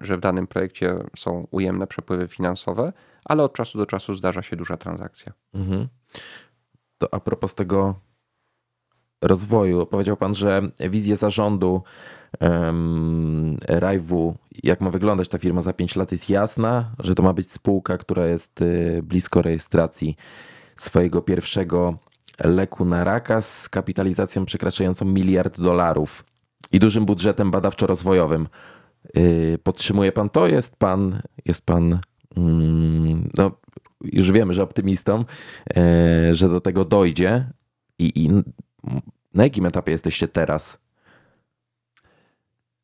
że w danym projekcie są ujemne przepływy finansowe, ale od czasu do czasu zdarza się duża transakcja. Mhm. To a propos tego rozwoju, powiedział Pan, że wizja zarządu um, Rajwu, jak ma wyglądać ta firma za 5 lat, jest jasna, że to ma być spółka, która jest y, blisko rejestracji swojego pierwszego leku na raka z kapitalizacją przekraczającą miliard dolarów i dużym budżetem badawczo-rozwojowym. Y, podtrzymuje pan to? Jest pan, jest pan mm, no, już wiemy, że optymistą, e, że do tego dojdzie. I, I na jakim etapie jesteście teraz?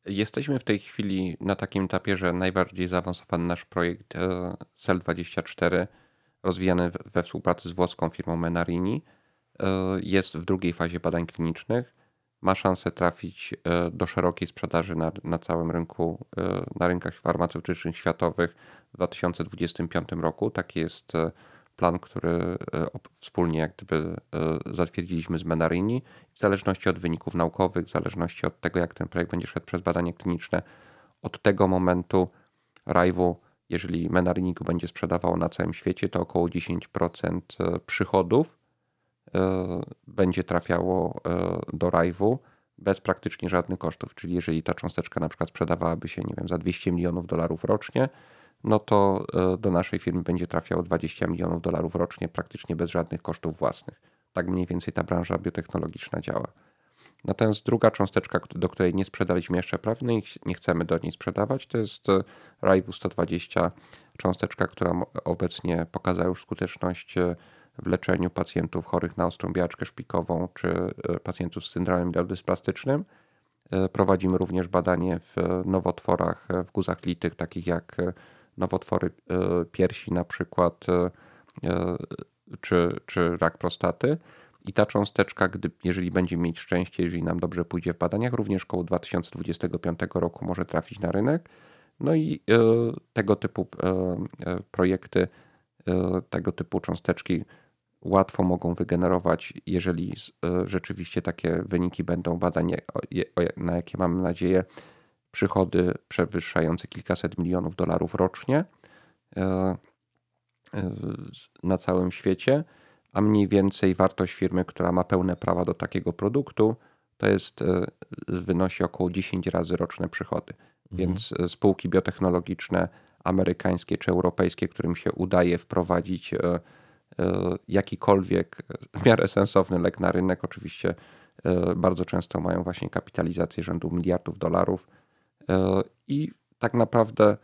Jesteśmy w tej chwili na takim etapie, że najbardziej zaawansowany nasz projekt e, CEL24, rozwijany we współpracy z włoską firmą Menarini, e, jest w drugiej fazie badań klinicznych ma szansę trafić e, do szerokiej sprzedaży na, na całym rynku, e, na rynkach farmaceutycznych światowych w 2025 roku. Taki jest e, plan, który wspólnie jak gdyby zatwierdziliśmy z Menarini. W zależności od wyników naukowych, w zależności od tego, jak ten projekt będzie szedł przez badania kliniczne, od tego momentu Rajwu, jeżeli Menarini go będzie sprzedawało na całym świecie, to około 10% przychodów E, będzie trafiało e, do Rajwu bez praktycznie żadnych kosztów. Czyli jeżeli ta cząsteczka na przykład sprzedawałaby się, nie wiem, za 200 milionów dolarów rocznie, no to e, do naszej firmy będzie trafiało 20 milionów dolarów rocznie praktycznie bez żadnych kosztów własnych. Tak mniej więcej ta branża biotechnologiczna działa. Natomiast druga cząsteczka, do której nie sprzedaliśmy jeszcze prawnie i nie chcemy do niej sprzedawać, to jest Raivu 120, cząsteczka, która obecnie pokazała już skuteczność w leczeniu pacjentów chorych na ostrą biaczkę szpikową czy e, pacjentów z syndromem plastycznym. E, prowadzimy również badanie w nowotworach w guzach litych, takich jak e, nowotwory piersi na przykład, czy, czy rak prostaty. I ta cząsteczka, gdy, jeżeli będzie mieć szczęście, jeżeli nam dobrze pójdzie w badaniach, również około 2025 roku może trafić na rynek. No i tego typu projekty, tego typu cząsteczki łatwo mogą wygenerować, jeżeli e, rzeczywiście takie wyniki będą badań, na jakie mamy nadzieję, przychody przewyższające kilkaset milionów dolarów rocznie e, e, na całym świecie, a mniej więcej wartość firmy, która ma pełne prawa do takiego produktu, to jest wynosi około 10 razy roczne przychody. Mhm. Więc spółki biotechnologiczne amerykańskie czy europejskie, którym się udaje wprowadzić E, jakikolwiek w miarę sensowny lek na rynek. Oczywiście e, bardzo często mają właśnie kapitalizację rzędu miliardów dolarów e, i tak naprawdę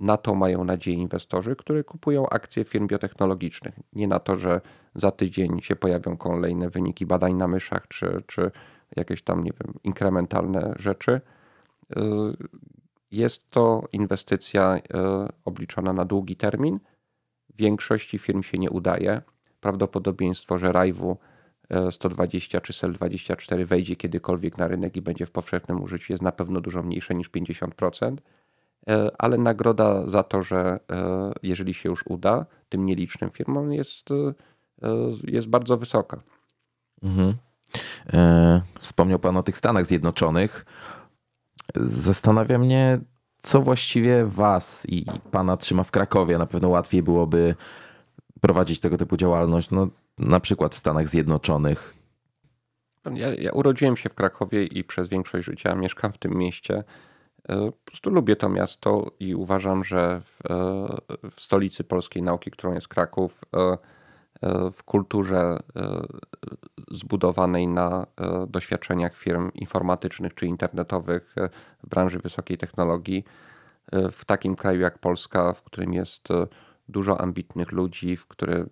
na to mają nadzieję inwestorzy, którzy kupują akcje firm biotechnologicznych. Nie na to, że za tydzień się pojawią kolejne wyniki badań na myszach, czy, czy jakieś tam, nie wiem, inkrementalne rzeczy. Jest to inwestycja obliczona na długi termin większości firm się nie udaje. Prawdopodobieństwo, że Rajwu 120 e, czy SEL24 wejdzie kiedykolwiek na rynek i będzie w powszechnym użyciu jest na pewno dużo mniejsze niż 50%, e, ale nagroda za to, że e, jeżeli się już uda tym nielicznym firmom jest, jest bardzo wysoka. Mhm. Wspomniał Pan o tych Stanach Zjednoczonych. Zastanawia mnie, co właściwie was i pana trzyma w Krakowie? Na pewno łatwiej byłoby prowadzić tego typu działalność, no, na przykład w Stanach Zjednoczonych. Ja, ja urodziłem się w Krakowie i przez większość życia mieszkam w tym mieście. E, po prostu lubię to miasto i uważam, że w, e, w stolicy polskiej nauki, którą jest Kraków, e, w kulturze zbudowanej na doświadczeniach firm informatycznych czy internetowych w branży wysokiej technologii, w takim kraju jak Polska, w którym jest dużo ambitnych ludzi, w który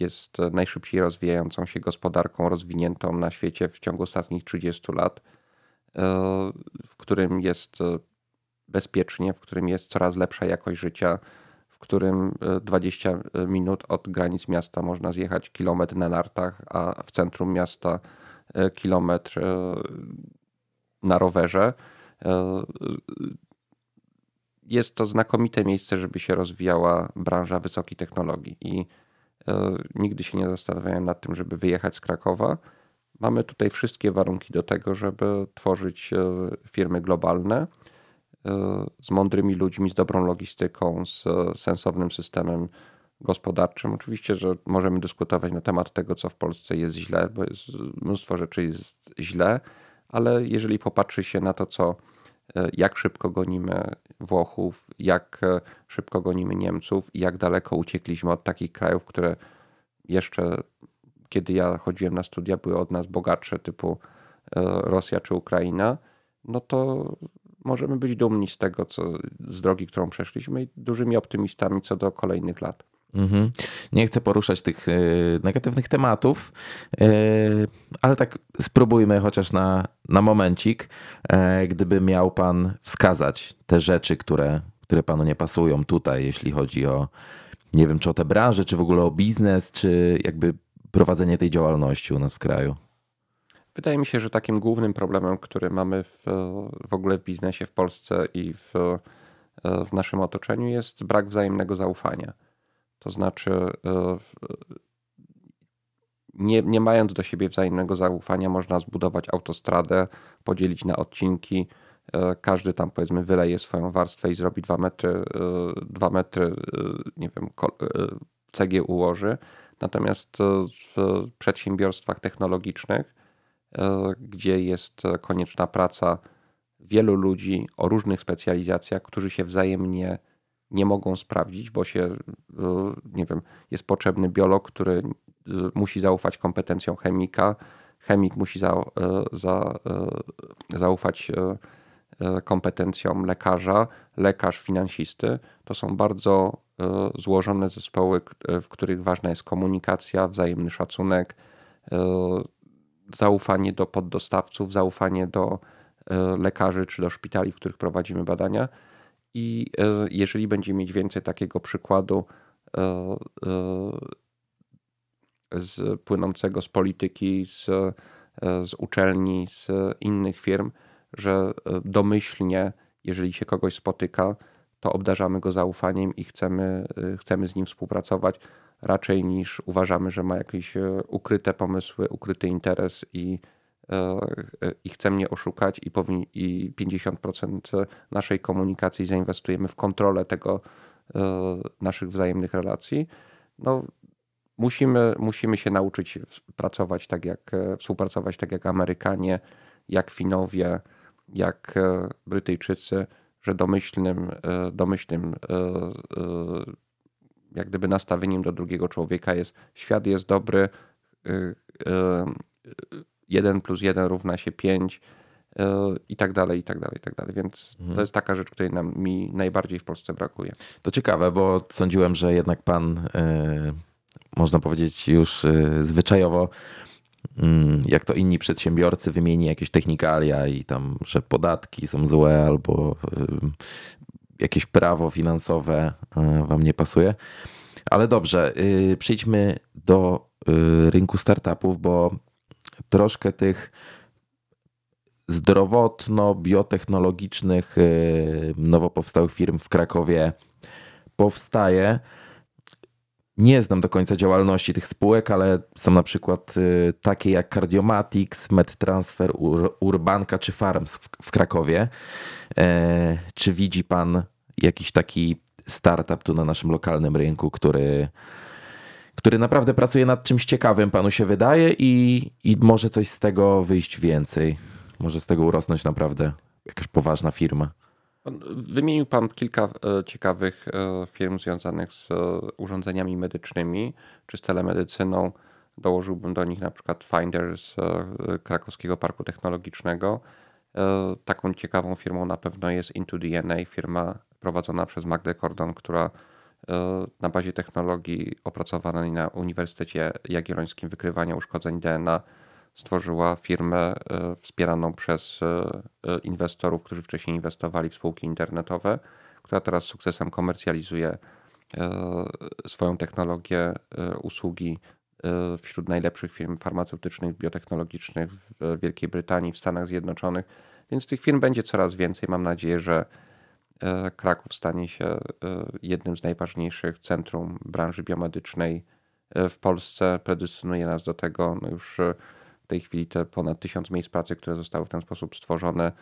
jest najszybciej rozwijającą się gospodarką rozwiniętą na świecie w ciągu ostatnich 30 lat, w którym jest bezpiecznie, w którym jest coraz lepsza jakość życia, którym 20 e, minut od granic miasta można zjechać kilometr na nartach, a w centrum miasta e, kilometr e, na rowerze. Jest to znakomite miejsce, żeby się rozwijała branża wysokiej technologii i nigdy się nie zastanawiałem nad tym, żeby wyjechać z Krakowa. Mamy tutaj wszystkie warunki do tego, żeby tworzyć firmy globalne z mądrymi ludźmi, z dobrą logistyką, z sensownym systemem gospodarczym. Oczywiście, że możemy dyskutować na temat tego, co w Polsce jest źle, bo jest mnóstwo rzeczy jest źle, ale jeżeli popatrzy się na to, co, e, jak szybko gonimy Włochów, jak e, szybko gonimy Niemców i jak daleko uciekliśmy od takich krajów, które jeszcze kiedy ja chodziłem na studia, były od nas bogatsze, typu e, Rosja czy Ukraina, no to możemy być dumni z tego, co, z drogi, którą przeszliśmy i dużymi optymistami co do kolejnych lat. Mhm. Nie chcę poruszać tych e, negatywnych tematów, e, ale tak spróbujmy chociaż na, na momencik, e, gdyby miał Pan wskazać te rzeczy, które, które Panu nie pasują tutaj, jeśli chodzi o, nie wiem, czy o tę branżę, czy w ogóle o biznes, czy jakby prowadzenie tej działalności u nas w kraju. Wydaje mi się, że takim głównym problemem, który mamy w, w ogóle w biznesie w Polsce i w, w naszym otoczeniu jest brak wzajemnego zaufania to znaczy, e, nie, nie mając do siebie wzajemnego zaufania, można zbudować autostradę, podzielić na odcinki. E, każdy tam powiedzmy wyleje swoją warstwę i zrobi dwa metry, e, dwa metry nie wiem, cegieł ułoży. Natomiast w przedsiębiorstwach technologicznych, gdzie jest konieczna praca wielu ludzi o różnych specjalizacjach, którzy się wzajemnie nie mogą sprawdzić, bo się, e, nie wiem, jest potrzebny biolog, który e, musi zaufać kompetencjom chemika, chemik musi za, e, za, zaufać kompetencjom lekarza, lekarz finansisty. To są bardzo złożone zespoły, w których ważna jest komunikacja, wzajemny szacunek, zaufanie do poddostawców, zaufanie do lekarzy czy do szpitali, w których prowadzimy badania. I e, jeżeli będziemy mieć więcej takiego przykładu e, e, z, płynącego z polityki, z, z uczelni, z innych firm, że domyślnie, jeżeli się kogoś spotyka, to obdarzamy go zaufaniem i chcemy, chcemy z nim współpracować, raczej niż uważamy, że ma jakieś ukryte pomysły, ukryty interes i i chce mnie oszukać i, powin, i 50% naszej komunikacji zainwestujemy w kontrolę tego, e, naszych wzajemnych relacji, no musimy, musimy się nauczyć pracować tak jak, e, współpracować tak jak Amerykanie, jak Finowie, jak Brytyjczycy, że domyślnym, domyślnym jak gdyby nastawieniem do drugiego człowieka jest świat jest dobry, 1 plus 1 równa się 5 e, i tak dalej, i tak dalej, i tak dalej. Więc mhm. to jest taka rzecz, której nam, mi najbardziej w Polsce brakuje. To ciekawe, bo sądziłem, że jednak pan, yy, można powiedzieć już yy, zwyczajowo, yy, jak to inni przedsiębiorcy, wymieni jakieś technikalia i tam, że podatki są złe albo jakieś prawo finansowe wam nie pasuje. Ale dobrze, przejdźmy do rynku startupów, bo troszkę tych zdrowotno-biotechnologicznych y, nowo powstałych firm w Krakowie powstaje. Nie znam do końca działalności tych spółek, ale są na przykład y, takie jak Cardiomatics, MedTransfer, Urbanka czy Farms w Krakowie. E, czy widzi Pan jakiś taki startup tu na naszym lokalnym rynku, który który naprawdę pracuje nad czymś ciekawym, panu się wydaje, i, i może coś z tego wyjść więcej. Może z tego urosnąć naprawdę jakaś poważna firma. Wymienił Pan kilka e, ciekawych e, firm związanych z e, urządzeniami medycznymi czy z telemedycyną. Dołożyłbym do nich na przykład Finder z Krakowskiego Parku Technologicznego. Taką ciekawą firmą na pewno jest Into DNA, firma prowadzona przez Magdę Cordon, która na bazie technologii opracowanej na Uniwersytecie Jagiellońskim wykrywania uszkodzeń DNA stworzyła firmę e, wspieraną przez e, inwestorów, którzy wcześniej inwestowali w spółki internetowe, która teraz z sukcesem komercjalizuje e, swoją technologię, usługi wśród najlepszych firm farmaceutycznych, biotechnologicznych w Wielkiej Brytanii, w Stanach Zjednoczonych. Więc tych firm będzie coraz więcej. Mam nadzieję, że Kraków stanie się jednym z najważniejszych centrum branży biomedycznej w Polsce. Predystynuje nas do tego no już w tej chwili te ponad tysiąc miejsc pracy, które zostały w ten sposób stworzone.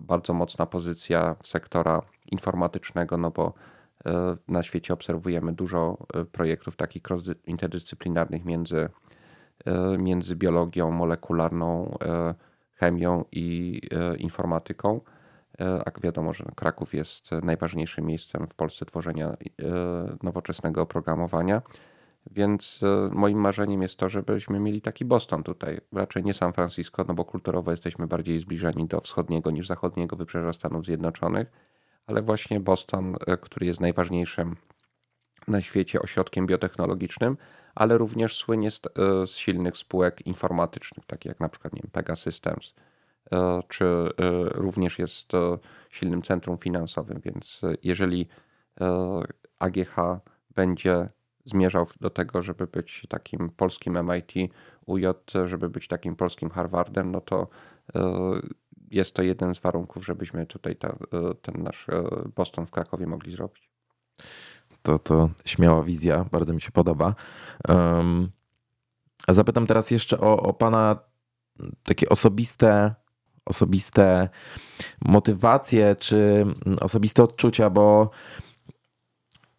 Bardzo mocna pozycja sektora informatycznego, no bo na świecie obserwujemy dużo projektów takich interdyscyplinarnych między, między biologią molekularną, chemią i informatyką. A wiadomo, że Kraków jest najważniejszym miejscem w Polsce tworzenia nowoczesnego oprogramowania. Więc moim marzeniem jest to, żebyśmy mieli taki Boston tutaj. Raczej nie San Francisco, no bo kulturowo jesteśmy bardziej zbliżeni do wschodniego niż zachodniego wybrzeża Stanów Zjednoczonych, ale właśnie Boston, który jest najważniejszym na świecie ośrodkiem biotechnologicznym, ale również słynie z, z silnych spółek informatycznych, takich jak na przykład nie wiem, Pegasystems, czy również jest silnym centrum finansowym. Więc jeżeli AGH będzie zmierzał do tego, żeby być takim polskim MIT, UJ, żeby być takim polskim Harvardem, no to jest to jeden z warunków, żebyśmy tutaj ta, ten nasz Boston w Krakowie mogli zrobić. To, to śmiała wizja, bardzo mi się podoba. Um, zapytam teraz jeszcze o, o Pana takie osobiste, osobiste motywacje czy osobiste odczucia, bo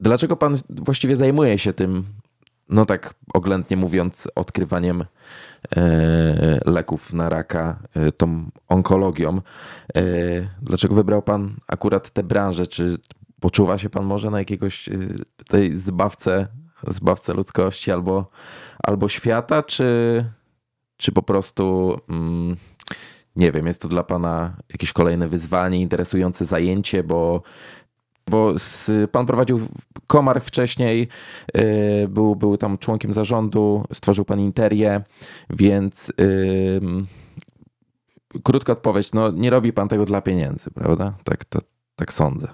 Dlaczego pan właściwie zajmuje się tym, no tak oględnie mówiąc, odkrywaniem e, leków na raka, e, tą onkologią? E, dlaczego wybrał pan akurat tę branżę? Czy poczuwa się pan może na jakiegoś tej zbawcę, zbawcę ludzkości albo, albo świata, czy, czy po prostu. Mm, nie wiem, jest to dla Pana jakieś kolejne wyzwanie, interesujące zajęcie, bo bo pan prowadził Komar wcześniej, y, był, był tam członkiem zarządu, stworzył pan Interię, więc yy, krótka odpowiedź, no nie robi pan tego dla pieniędzy, prawda? Tak, to, tak sądzę.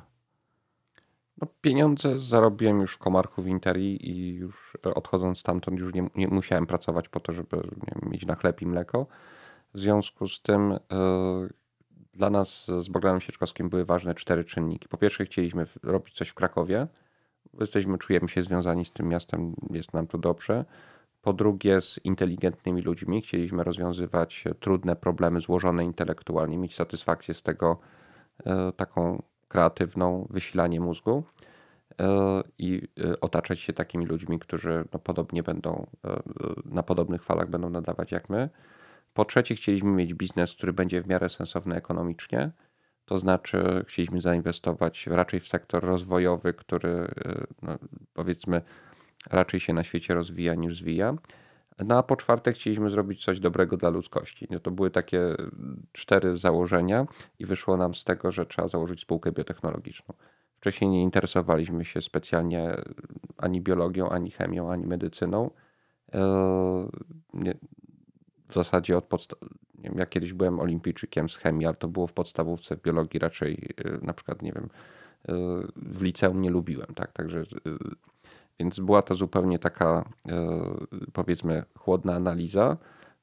No, pieniądze zarobiłem już w Komarku w Interii i już odchodząc stamtąd już nie, nie musiałem pracować po to, żeby wiem, mieć na chleb i mleko. W związku z tym yy, dla nas z Bogdanem Sieczkowskim były ważne cztery czynniki. Po pierwsze, chcieliśmy robić coś w Krakowie. Jesteśmy, czujemy się związani z tym miastem, jest nam tu dobrze. Po drugie, z inteligentnymi ludźmi. Chcieliśmy rozwiązywać trudne problemy, złożone intelektualnie, mieć satysfakcję z tego, e, taką kreatywną, wysilanie mózgu e, i e, otaczać się takimi ludźmi, którzy no, podobnie będą, na podobnych falach będą nadawać jak my. Po trzecie, chcieliśmy mieć biznes, który będzie w miarę sensowny ekonomicznie. To znaczy, chcieliśmy zainwestować raczej w sektor rozwojowy, który y, no, powiedzmy raczej się na świecie rozwija niż zwija. No a po czwarte, chcieliśmy zrobić coś dobrego dla ludzkości. No to były takie cztery założenia, i wyszło nam z tego, że trzeba założyć spółkę biotechnologiczną. Wcześniej nie interesowaliśmy się specjalnie ani biologią, ani chemią, ani medycyną. W zasadzie od podstaw... Nie wiem, ja kiedyś byłem olimpijczykiem z chemii, ale to było w podstawówce biologii raczej y, na przykład, nie wiem, y, w liceum nie lubiłem, tak, także y, więc była to zupełnie taka powiedzmy chłodna analiza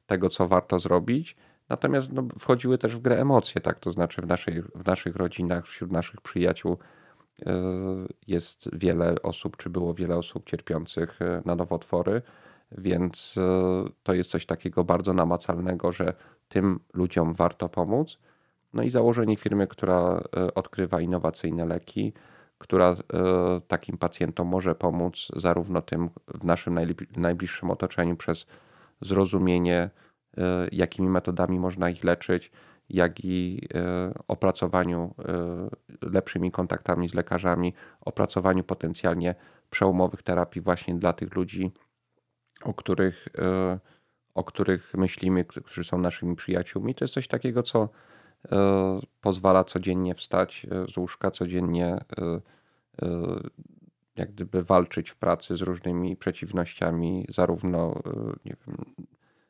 tego, co warto zrobić. Natomiast no, wchodziły też w grę emocje, tak? To znaczy w, naszej, w naszych rodzinach, wśród naszych przyjaciół jest wiele osób, czy było wiele osób cierpiących na nowotwory. Więc e, to jest coś takiego bardzo namacalnego, że tym ludziom warto pomóc. No i założenie firmy, która e, odkrywa innowacyjne leki, która e, takim pacjentom może pomóc, zarówno tym w naszym najbliższym otoczeniu przez zrozumienie, jakimi metodami można ich leczyć, jak i opracowaniu lepszymi kontaktami z lekarzami, opracowaniu potencjalnie przełomowych terapii właśnie dla tych ludzi, o których, e, o których myślimy, którzy są naszymi przyjaciółmi. To jest coś takiego, co e, pozwala codziennie wstać e, z łóżka, codziennie jak gdyby walczyć w pracy z różnymi przeciwnościami, zarówno nie wiem,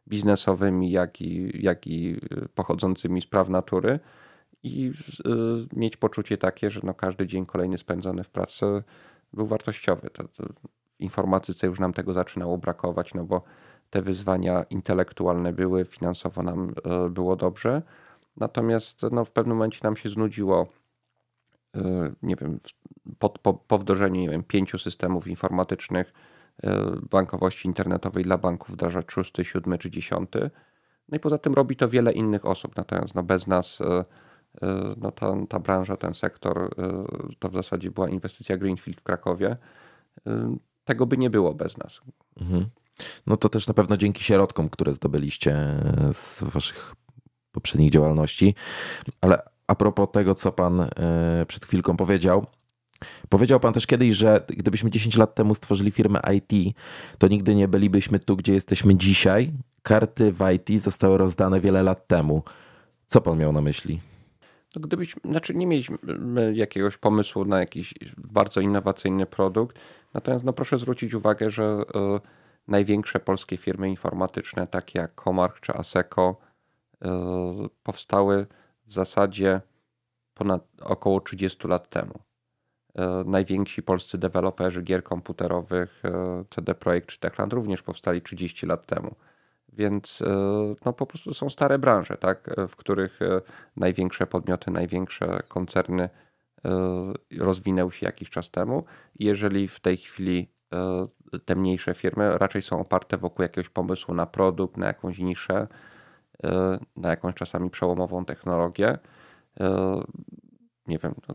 biznesowymi, jak i, jak i pochodzącymi z praw natury i mieć poczucie takie, że no każdy dzień kolejny spędzony w pracy był wartościowy. To, to w informatyce już nam tego zaczynało brakować, no bo te wyzwania intelektualne były, finansowo nam e, było dobrze. Natomiast no, w pewnym momencie nam się znudziło nie wiem, po, po, po wdrożeniu nie wiem, pięciu systemów informatycznych bankowości internetowej dla banków wdrażać szósty, siódmy czy dziesiąty. No i poza tym robi to wiele innych osób. Natomiast no bez nas no ta, ta branża, ten sektor, to w zasadzie była inwestycja Greenfield w Krakowie. Tego by nie było bez nas. Mhm. No to też na pewno dzięki środkom, które zdobyliście z waszych poprzednich działalności. Ale a propos tego, co pan e, przed chwilką powiedział, Powiedział pan też kiedyś, że gdybyśmy 10 lat temu stworzyli firmę IT, to nigdy nie bylibyśmy tu, gdzie jesteśmy dzisiaj. Karty w IT zostały rozdane wiele lat temu. Co pan miał na myśli? No gdybyśmy, znaczy nie mieliśmy jakiegoś pomysłu na jakiś bardzo innowacyjny produkt, natomiast no proszę zwrócić uwagę, że y, największe polskie firmy informatyczne, takie jak Comarch czy Aseco, y, powstały w zasadzie ponad około 30 lat temu. Y, najwięksi polscy deweloperzy gier komputerowych, CD Projekt czy Techland również powstali 30 lat temu. Więc no, po prostu są stare branże, tak, w których największe podmioty, największe koncerny rozwinęły się jakiś czas temu. Jeżeli w tej chwili te mniejsze firmy raczej są oparte wokół jakiegoś pomysłu na produkt, na jakąś niszę, e, na jakąś czasami przełomową technologię. E, nie wiem, no,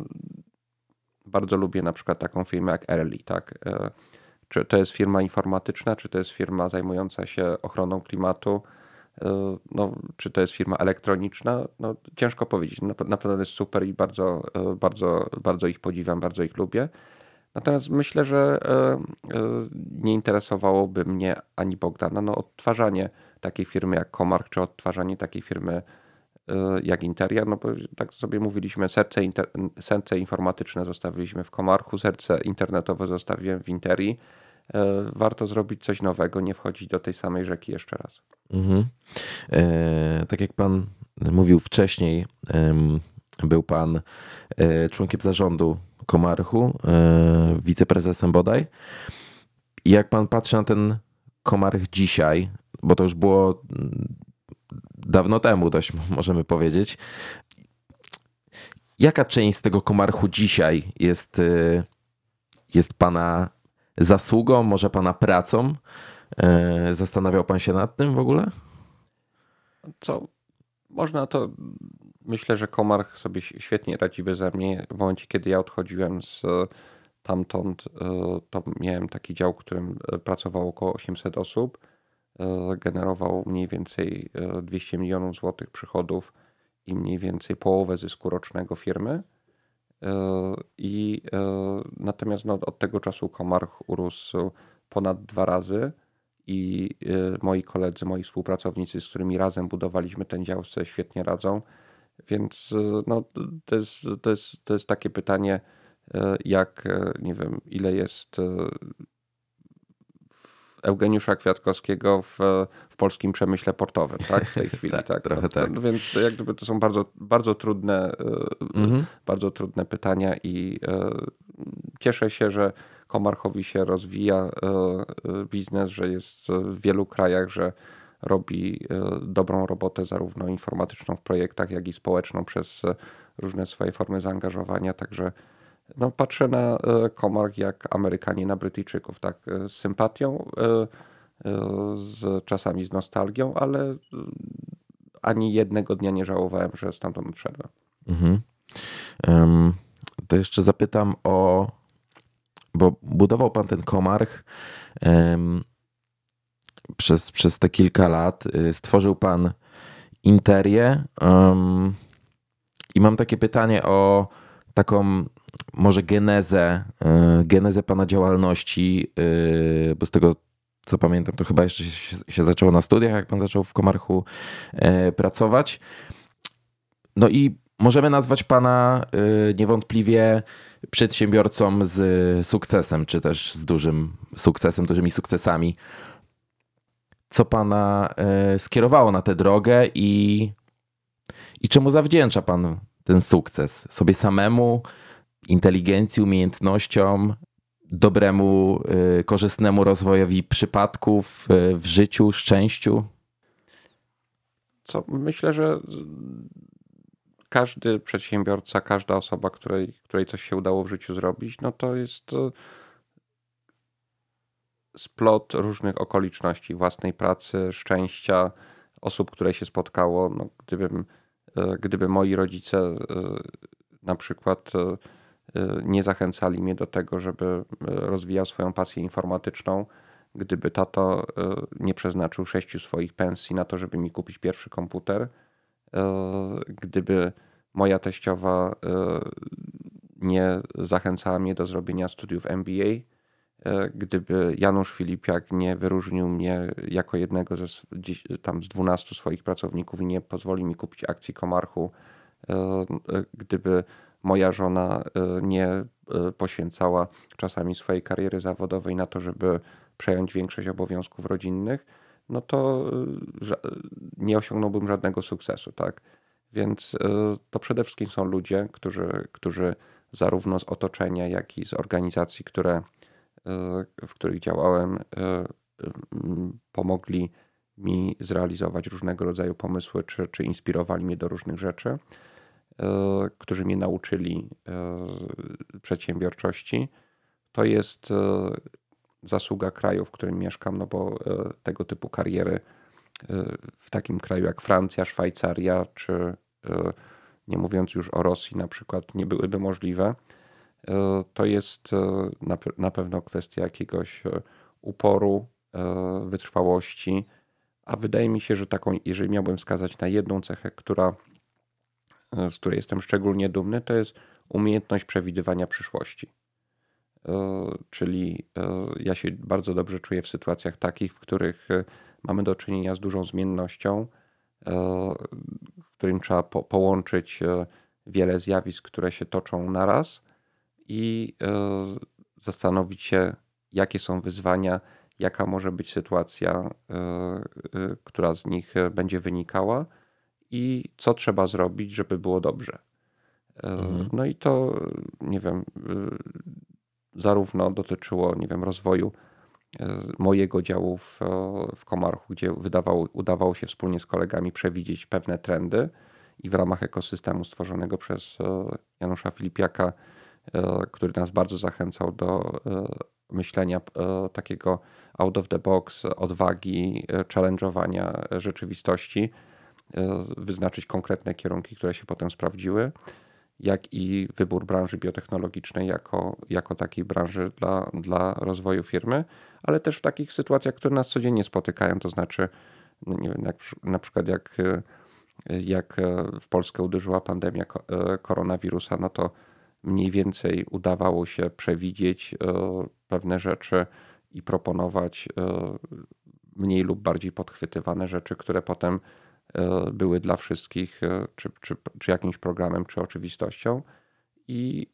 bardzo lubię na przykład taką firmę jak Early, tak? E, czy to jest firma informatyczna, czy to jest firma zajmująca się ochroną klimatu, no, czy to jest firma elektroniczna, no, ciężko powiedzieć. Na, pewno jest super i bardzo, bardzo, bardzo ich podziwiam, bardzo ich lubię. Natomiast myślę, że e, e, nie interesowałoby mnie ani Bogdana no, odtwarzanie takiej firmy jak Comarch, czy odtwarzanie takiej firmy e, jak Interia. No bo tak sobie mówiliśmy, serce, inter, serce informatyczne zostawiliśmy w Comarchu, serce internetowe zostawiłem w Interii. Warto zrobić coś nowego, nie wchodzić do tej samej rzeki jeszcze raz. Mhm. E, tak jak pan mówił wcześniej, był pan członkiem zarządu Komarchu, e, wiceprezesem bodaj. Jak pan patrzy na ten Komarch dzisiaj, bo to już było mm, dawno temu, dość możemy powiedzieć. Jaka część z tego Komarchu dzisiaj jest, e, jest pana zasługą, może pana pracą? E, zastanawiał pan się nad tym w ogóle? Co? Można to myślę, że Komarch sobie świetnie radzi beze mnie. W momencie, kiedy ja odchodziłem z e, tamtąd, e, to miałem taki dział, w którym pracowało około 800 osób. Generował mniej więcej 200 milionów złotych przychodów i mniej więcej połowę zysku rocznego firmy. I natomiast no, od tego czasu Komarch urósł ponad dwa razy i moi koledzy, moi współpracownicy, z którymi razem budowaliśmy ten dział, sobie świetnie radzą. Więc e, no, to, jest, to, jest, to jest takie pytanie, e, jak e, nie wiem, ile jest Eugeniusza Kwiatkowskiego w, w polskim przemyśle portowym, tak? W tej chwili, tak? tak? Trochę no, tak. To, więc to, jak gdyby to są bardzo, bardzo trudne, mhm. bardzo trudne pytania i cieszę się, że Komarchowi się rozwija biznes, że jest w wielu krajach, że robi dobrą robotę, zarówno informatyczną w projektach, jak i społeczną przez różne swoje formy zaangażowania. Także no, patrzę na e, jak Amerykanie na Brytyjczyków, tak, z sympatią, z czasami z nostalgią, ale ani jednego dnia nie żałowałem, że stamtąd odszedłem. Mhm. Um, to jeszcze zapytam o, bo budował pan ten Comarch. Um, przez, przez te kilka lat. Y, stworzył pan Interię. Um, I mam takie pytanie o taką może genezę, y, genezę pana działalności, y, bo z tego co pamiętam, to chyba jeszcze się, zaczęło na studiach, jak pan zaczął w Komarchu pracować. No i możemy nazwać pana niewątpliwie przedsiębiorcą z sukcesem, czy też z dużym sukcesem, dużymi sukcesami co pana skierowało na tę drogę i, i czemu zawdzięcza pan ten sukces? Sobie samemu, inteligencji, umiejętnościom, dobremu, e, korzystnemu rozwojowi przypadków e, w życiu, szczęściu? Co myślę, że każdy przedsiębiorca, każda osoba, której, której coś się udało w życiu zrobić, no to jest splot różnych okoliczności, własnej pracy, szczęścia, osób, które się spotkało. No, gdybym, gdyby moi rodzice na przykład nie zachęcali mnie do tego, żeby rozwijał swoją pasję informatyczną, gdyby tato nie przeznaczył sześciu swoich pensji na to, żeby mi kupić pierwszy komputer, gdyby moja teściowa nie zachęcała mnie do zrobienia studiów MBA, gdyby Janusz Filipiak nie wyróżnił mnie jako jednego ze, tam z 12 swoich pracowników i nie pozwolił mi kupić akcji Komarchu, gdyby moja żona nie poświęcała czasami swojej kariery zawodowej na to, żeby przejąć większość obowiązków rodzinnych, no to nie osiągnąłbym żadnego sukcesu, tak? Więc to przede wszystkim są ludzie, którzy, którzy zarówno z otoczenia, jak i z organizacji, które w których działałem, pomogli mi zrealizować różnego rodzaju pomysły, czy, czy inspirowali mnie do różnych rzeczy, którzy mnie nauczyli przedsiębiorczości. To jest zasługa kraju, w którym mieszkam, no bo tego typu kariery w takim kraju jak Francja, Szwajcaria, czy nie mówiąc już o Rosji na przykład, nie byłyby możliwe. E, to jest e, na, pewno kwestia jakiegoś e, uporu, wytrwałości, a wydaje mi się, że taką, jeżeli miałbym wskazać na jedną cechę, która, z której jestem szczególnie dumny, to jest umiejętność przewidywania przyszłości. Czyli ja się bardzo dobrze czuję w sytuacjach takich, w których mamy do czynienia z dużą zmiennością, w którym trzeba po, połączyć wiele zjawisk, które się toczą naraz i e, zastanowić się, jakie są wyzwania, jaka może być sytuacja, e, e, która z nich będzie wynikała i co trzeba zrobić, żeby było dobrze. Mhm. No i to, nie wiem, zarówno dotyczyło, nie wiem, rozwoju mojego działu w, w Komarchu, gdzie wydawało, udawało się wspólnie z kolegami przewidzieć pewne trendy i w ramach ekosystemu stworzonego przez Janusza Filipiaka E, który nas bardzo zachęcał do e, myślenia e, takiego out of the box, odwagi, challenge'owania rzeczywistości, wyznaczyć konkretne kierunki, które się potem sprawdziły, jak i wybór branży biotechnologicznej jako, jako takiej branży dla, dla rozwoju firmy, ale też w takich sytuacjach, które nas codziennie spotykają, to znaczy no nie wiem, jak, na przykład jak, jak w Polskę uderzyła pandemia koronawirusa, no to mniej więcej udawało się przewidzieć e, pewne rzeczy i proponować e, mniej lub bardziej podchwytywane rzeczy, które potem e, były dla wszystkich czy, czy, czy jakimś programem, czy oczywistością. I,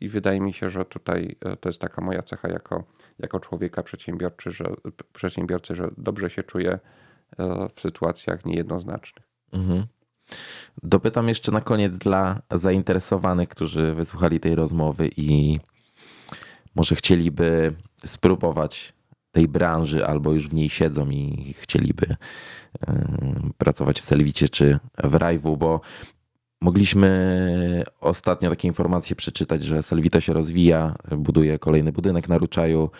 I wydaje mi się, że tutaj to jest taka moja cecha jako, jako człowieka przedsiębiorczy, że, przedsiębiorcy, że dobrze się czuję w sytuacjach niejednoznacznych. Mhm. Dopytam jeszcze na koniec dla zainteresowanych, którzy wysłuchali tej rozmowy i może chcieliby spróbować tej branży albo już w niej siedzą i chcieliby pracować w Selwicie czy w Rajwu, bo mogliśmy ostatnio takie informacje przeczytać, że Selwita się rozwija, buduje kolejny budynek na Ruczaju,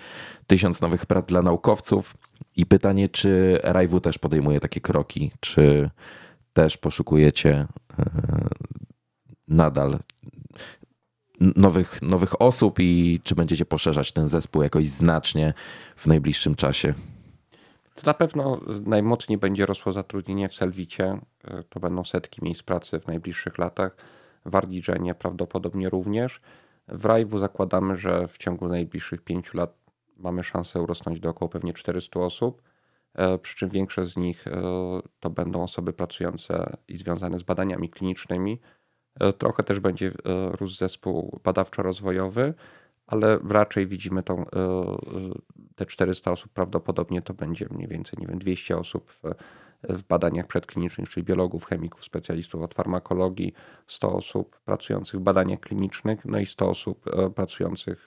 tysiąc nowych prac dla naukowców i pytanie, czy Rajwu też podejmuje takie kroki, czy też poszukujecie e, nadal nowych, nowych osób i czy będziecie poszerzać ten zespół jakoś znacznie w najbliższym czasie? To na pewno najmocniej będzie rosło zatrudnienie w Selwicie. E, to będą setki miejsc pracy w najbliższych latach. W Ardigenie prawdopodobnie również. W Rajwu zakładamy, że w ciągu najbliższych pięciu lat mamy szansę urosnąć do około pewnie 400 osób. E, przy czym większość z nich e, to będą osoby pracujące i związane z badaniami klinicznymi. E, trochę też będzie rósł zespół badawczo-rozwojowy, ale raczej widzimy tą, te 400 osób, prawdopodobnie to będzie mniej więcej, nie wiem, 200 osób w, w badaniach przedklinicznych, czyli biologów, chemików, specjalistów od farmakologii, 100 osób pracujących w badaniach klinicznych, no i 100 osób pracujących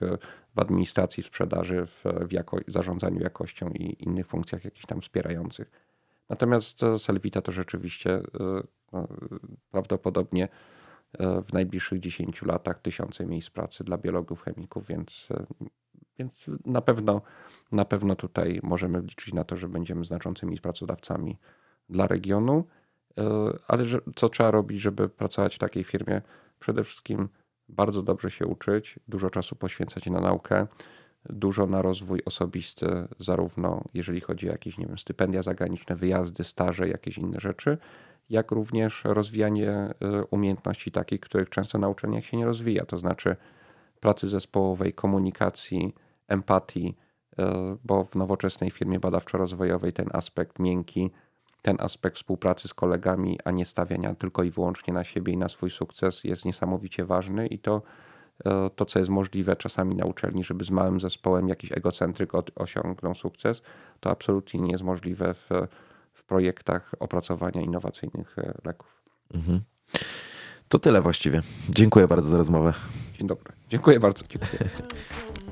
w administracji, sprzedaży, w, w jako, zarządzaniu jakością i innych funkcjach jakichś tam wspierających. Natomiast Selvita to rzeczywiście no, prawdopodobnie e, w najbliższych 10 latach tysiące miejsc pracy dla biologów, chemików, więc, e, więc na, pewno, na pewno tutaj możemy liczyć na to, że będziemy znaczącymi pracodawcami dla regionu. Ale że, co trzeba robić, żeby pracować w takiej firmie? Przede wszystkim bardzo dobrze się uczyć, dużo czasu poświęcać na naukę, dużo na rozwój osobisty, zarówno jeżeli chodzi o jakieś nie wiem, stypendia zagraniczne, wyjazdy, staże, jakieś inne rzeczy, jak również rozwijanie y, umiejętności takich, których często na uczelniach się nie rozwija, to znaczy pracy zespołowej, komunikacji, empatii, y, bo w nowoczesnej firmie badawczo-rozwojowej ten aspekt miękki, ten aspekt współpracy z kolegami, a nie stawiania tylko i wyłącznie na siebie i na swój sukces jest niesamowicie ważny i to E, to, co jest możliwe czasami na uczelni, żeby z małym zespołem jakiś egocentryk osiągnął sukces, to absolutnie nie jest możliwe w, w projektach opracowania innowacyjnych e, leków. Mhm. To tyle właściwie. Dziękuję bardzo za rozmowę. Dzień dobry. Dziękuję bardzo. Dziękuję.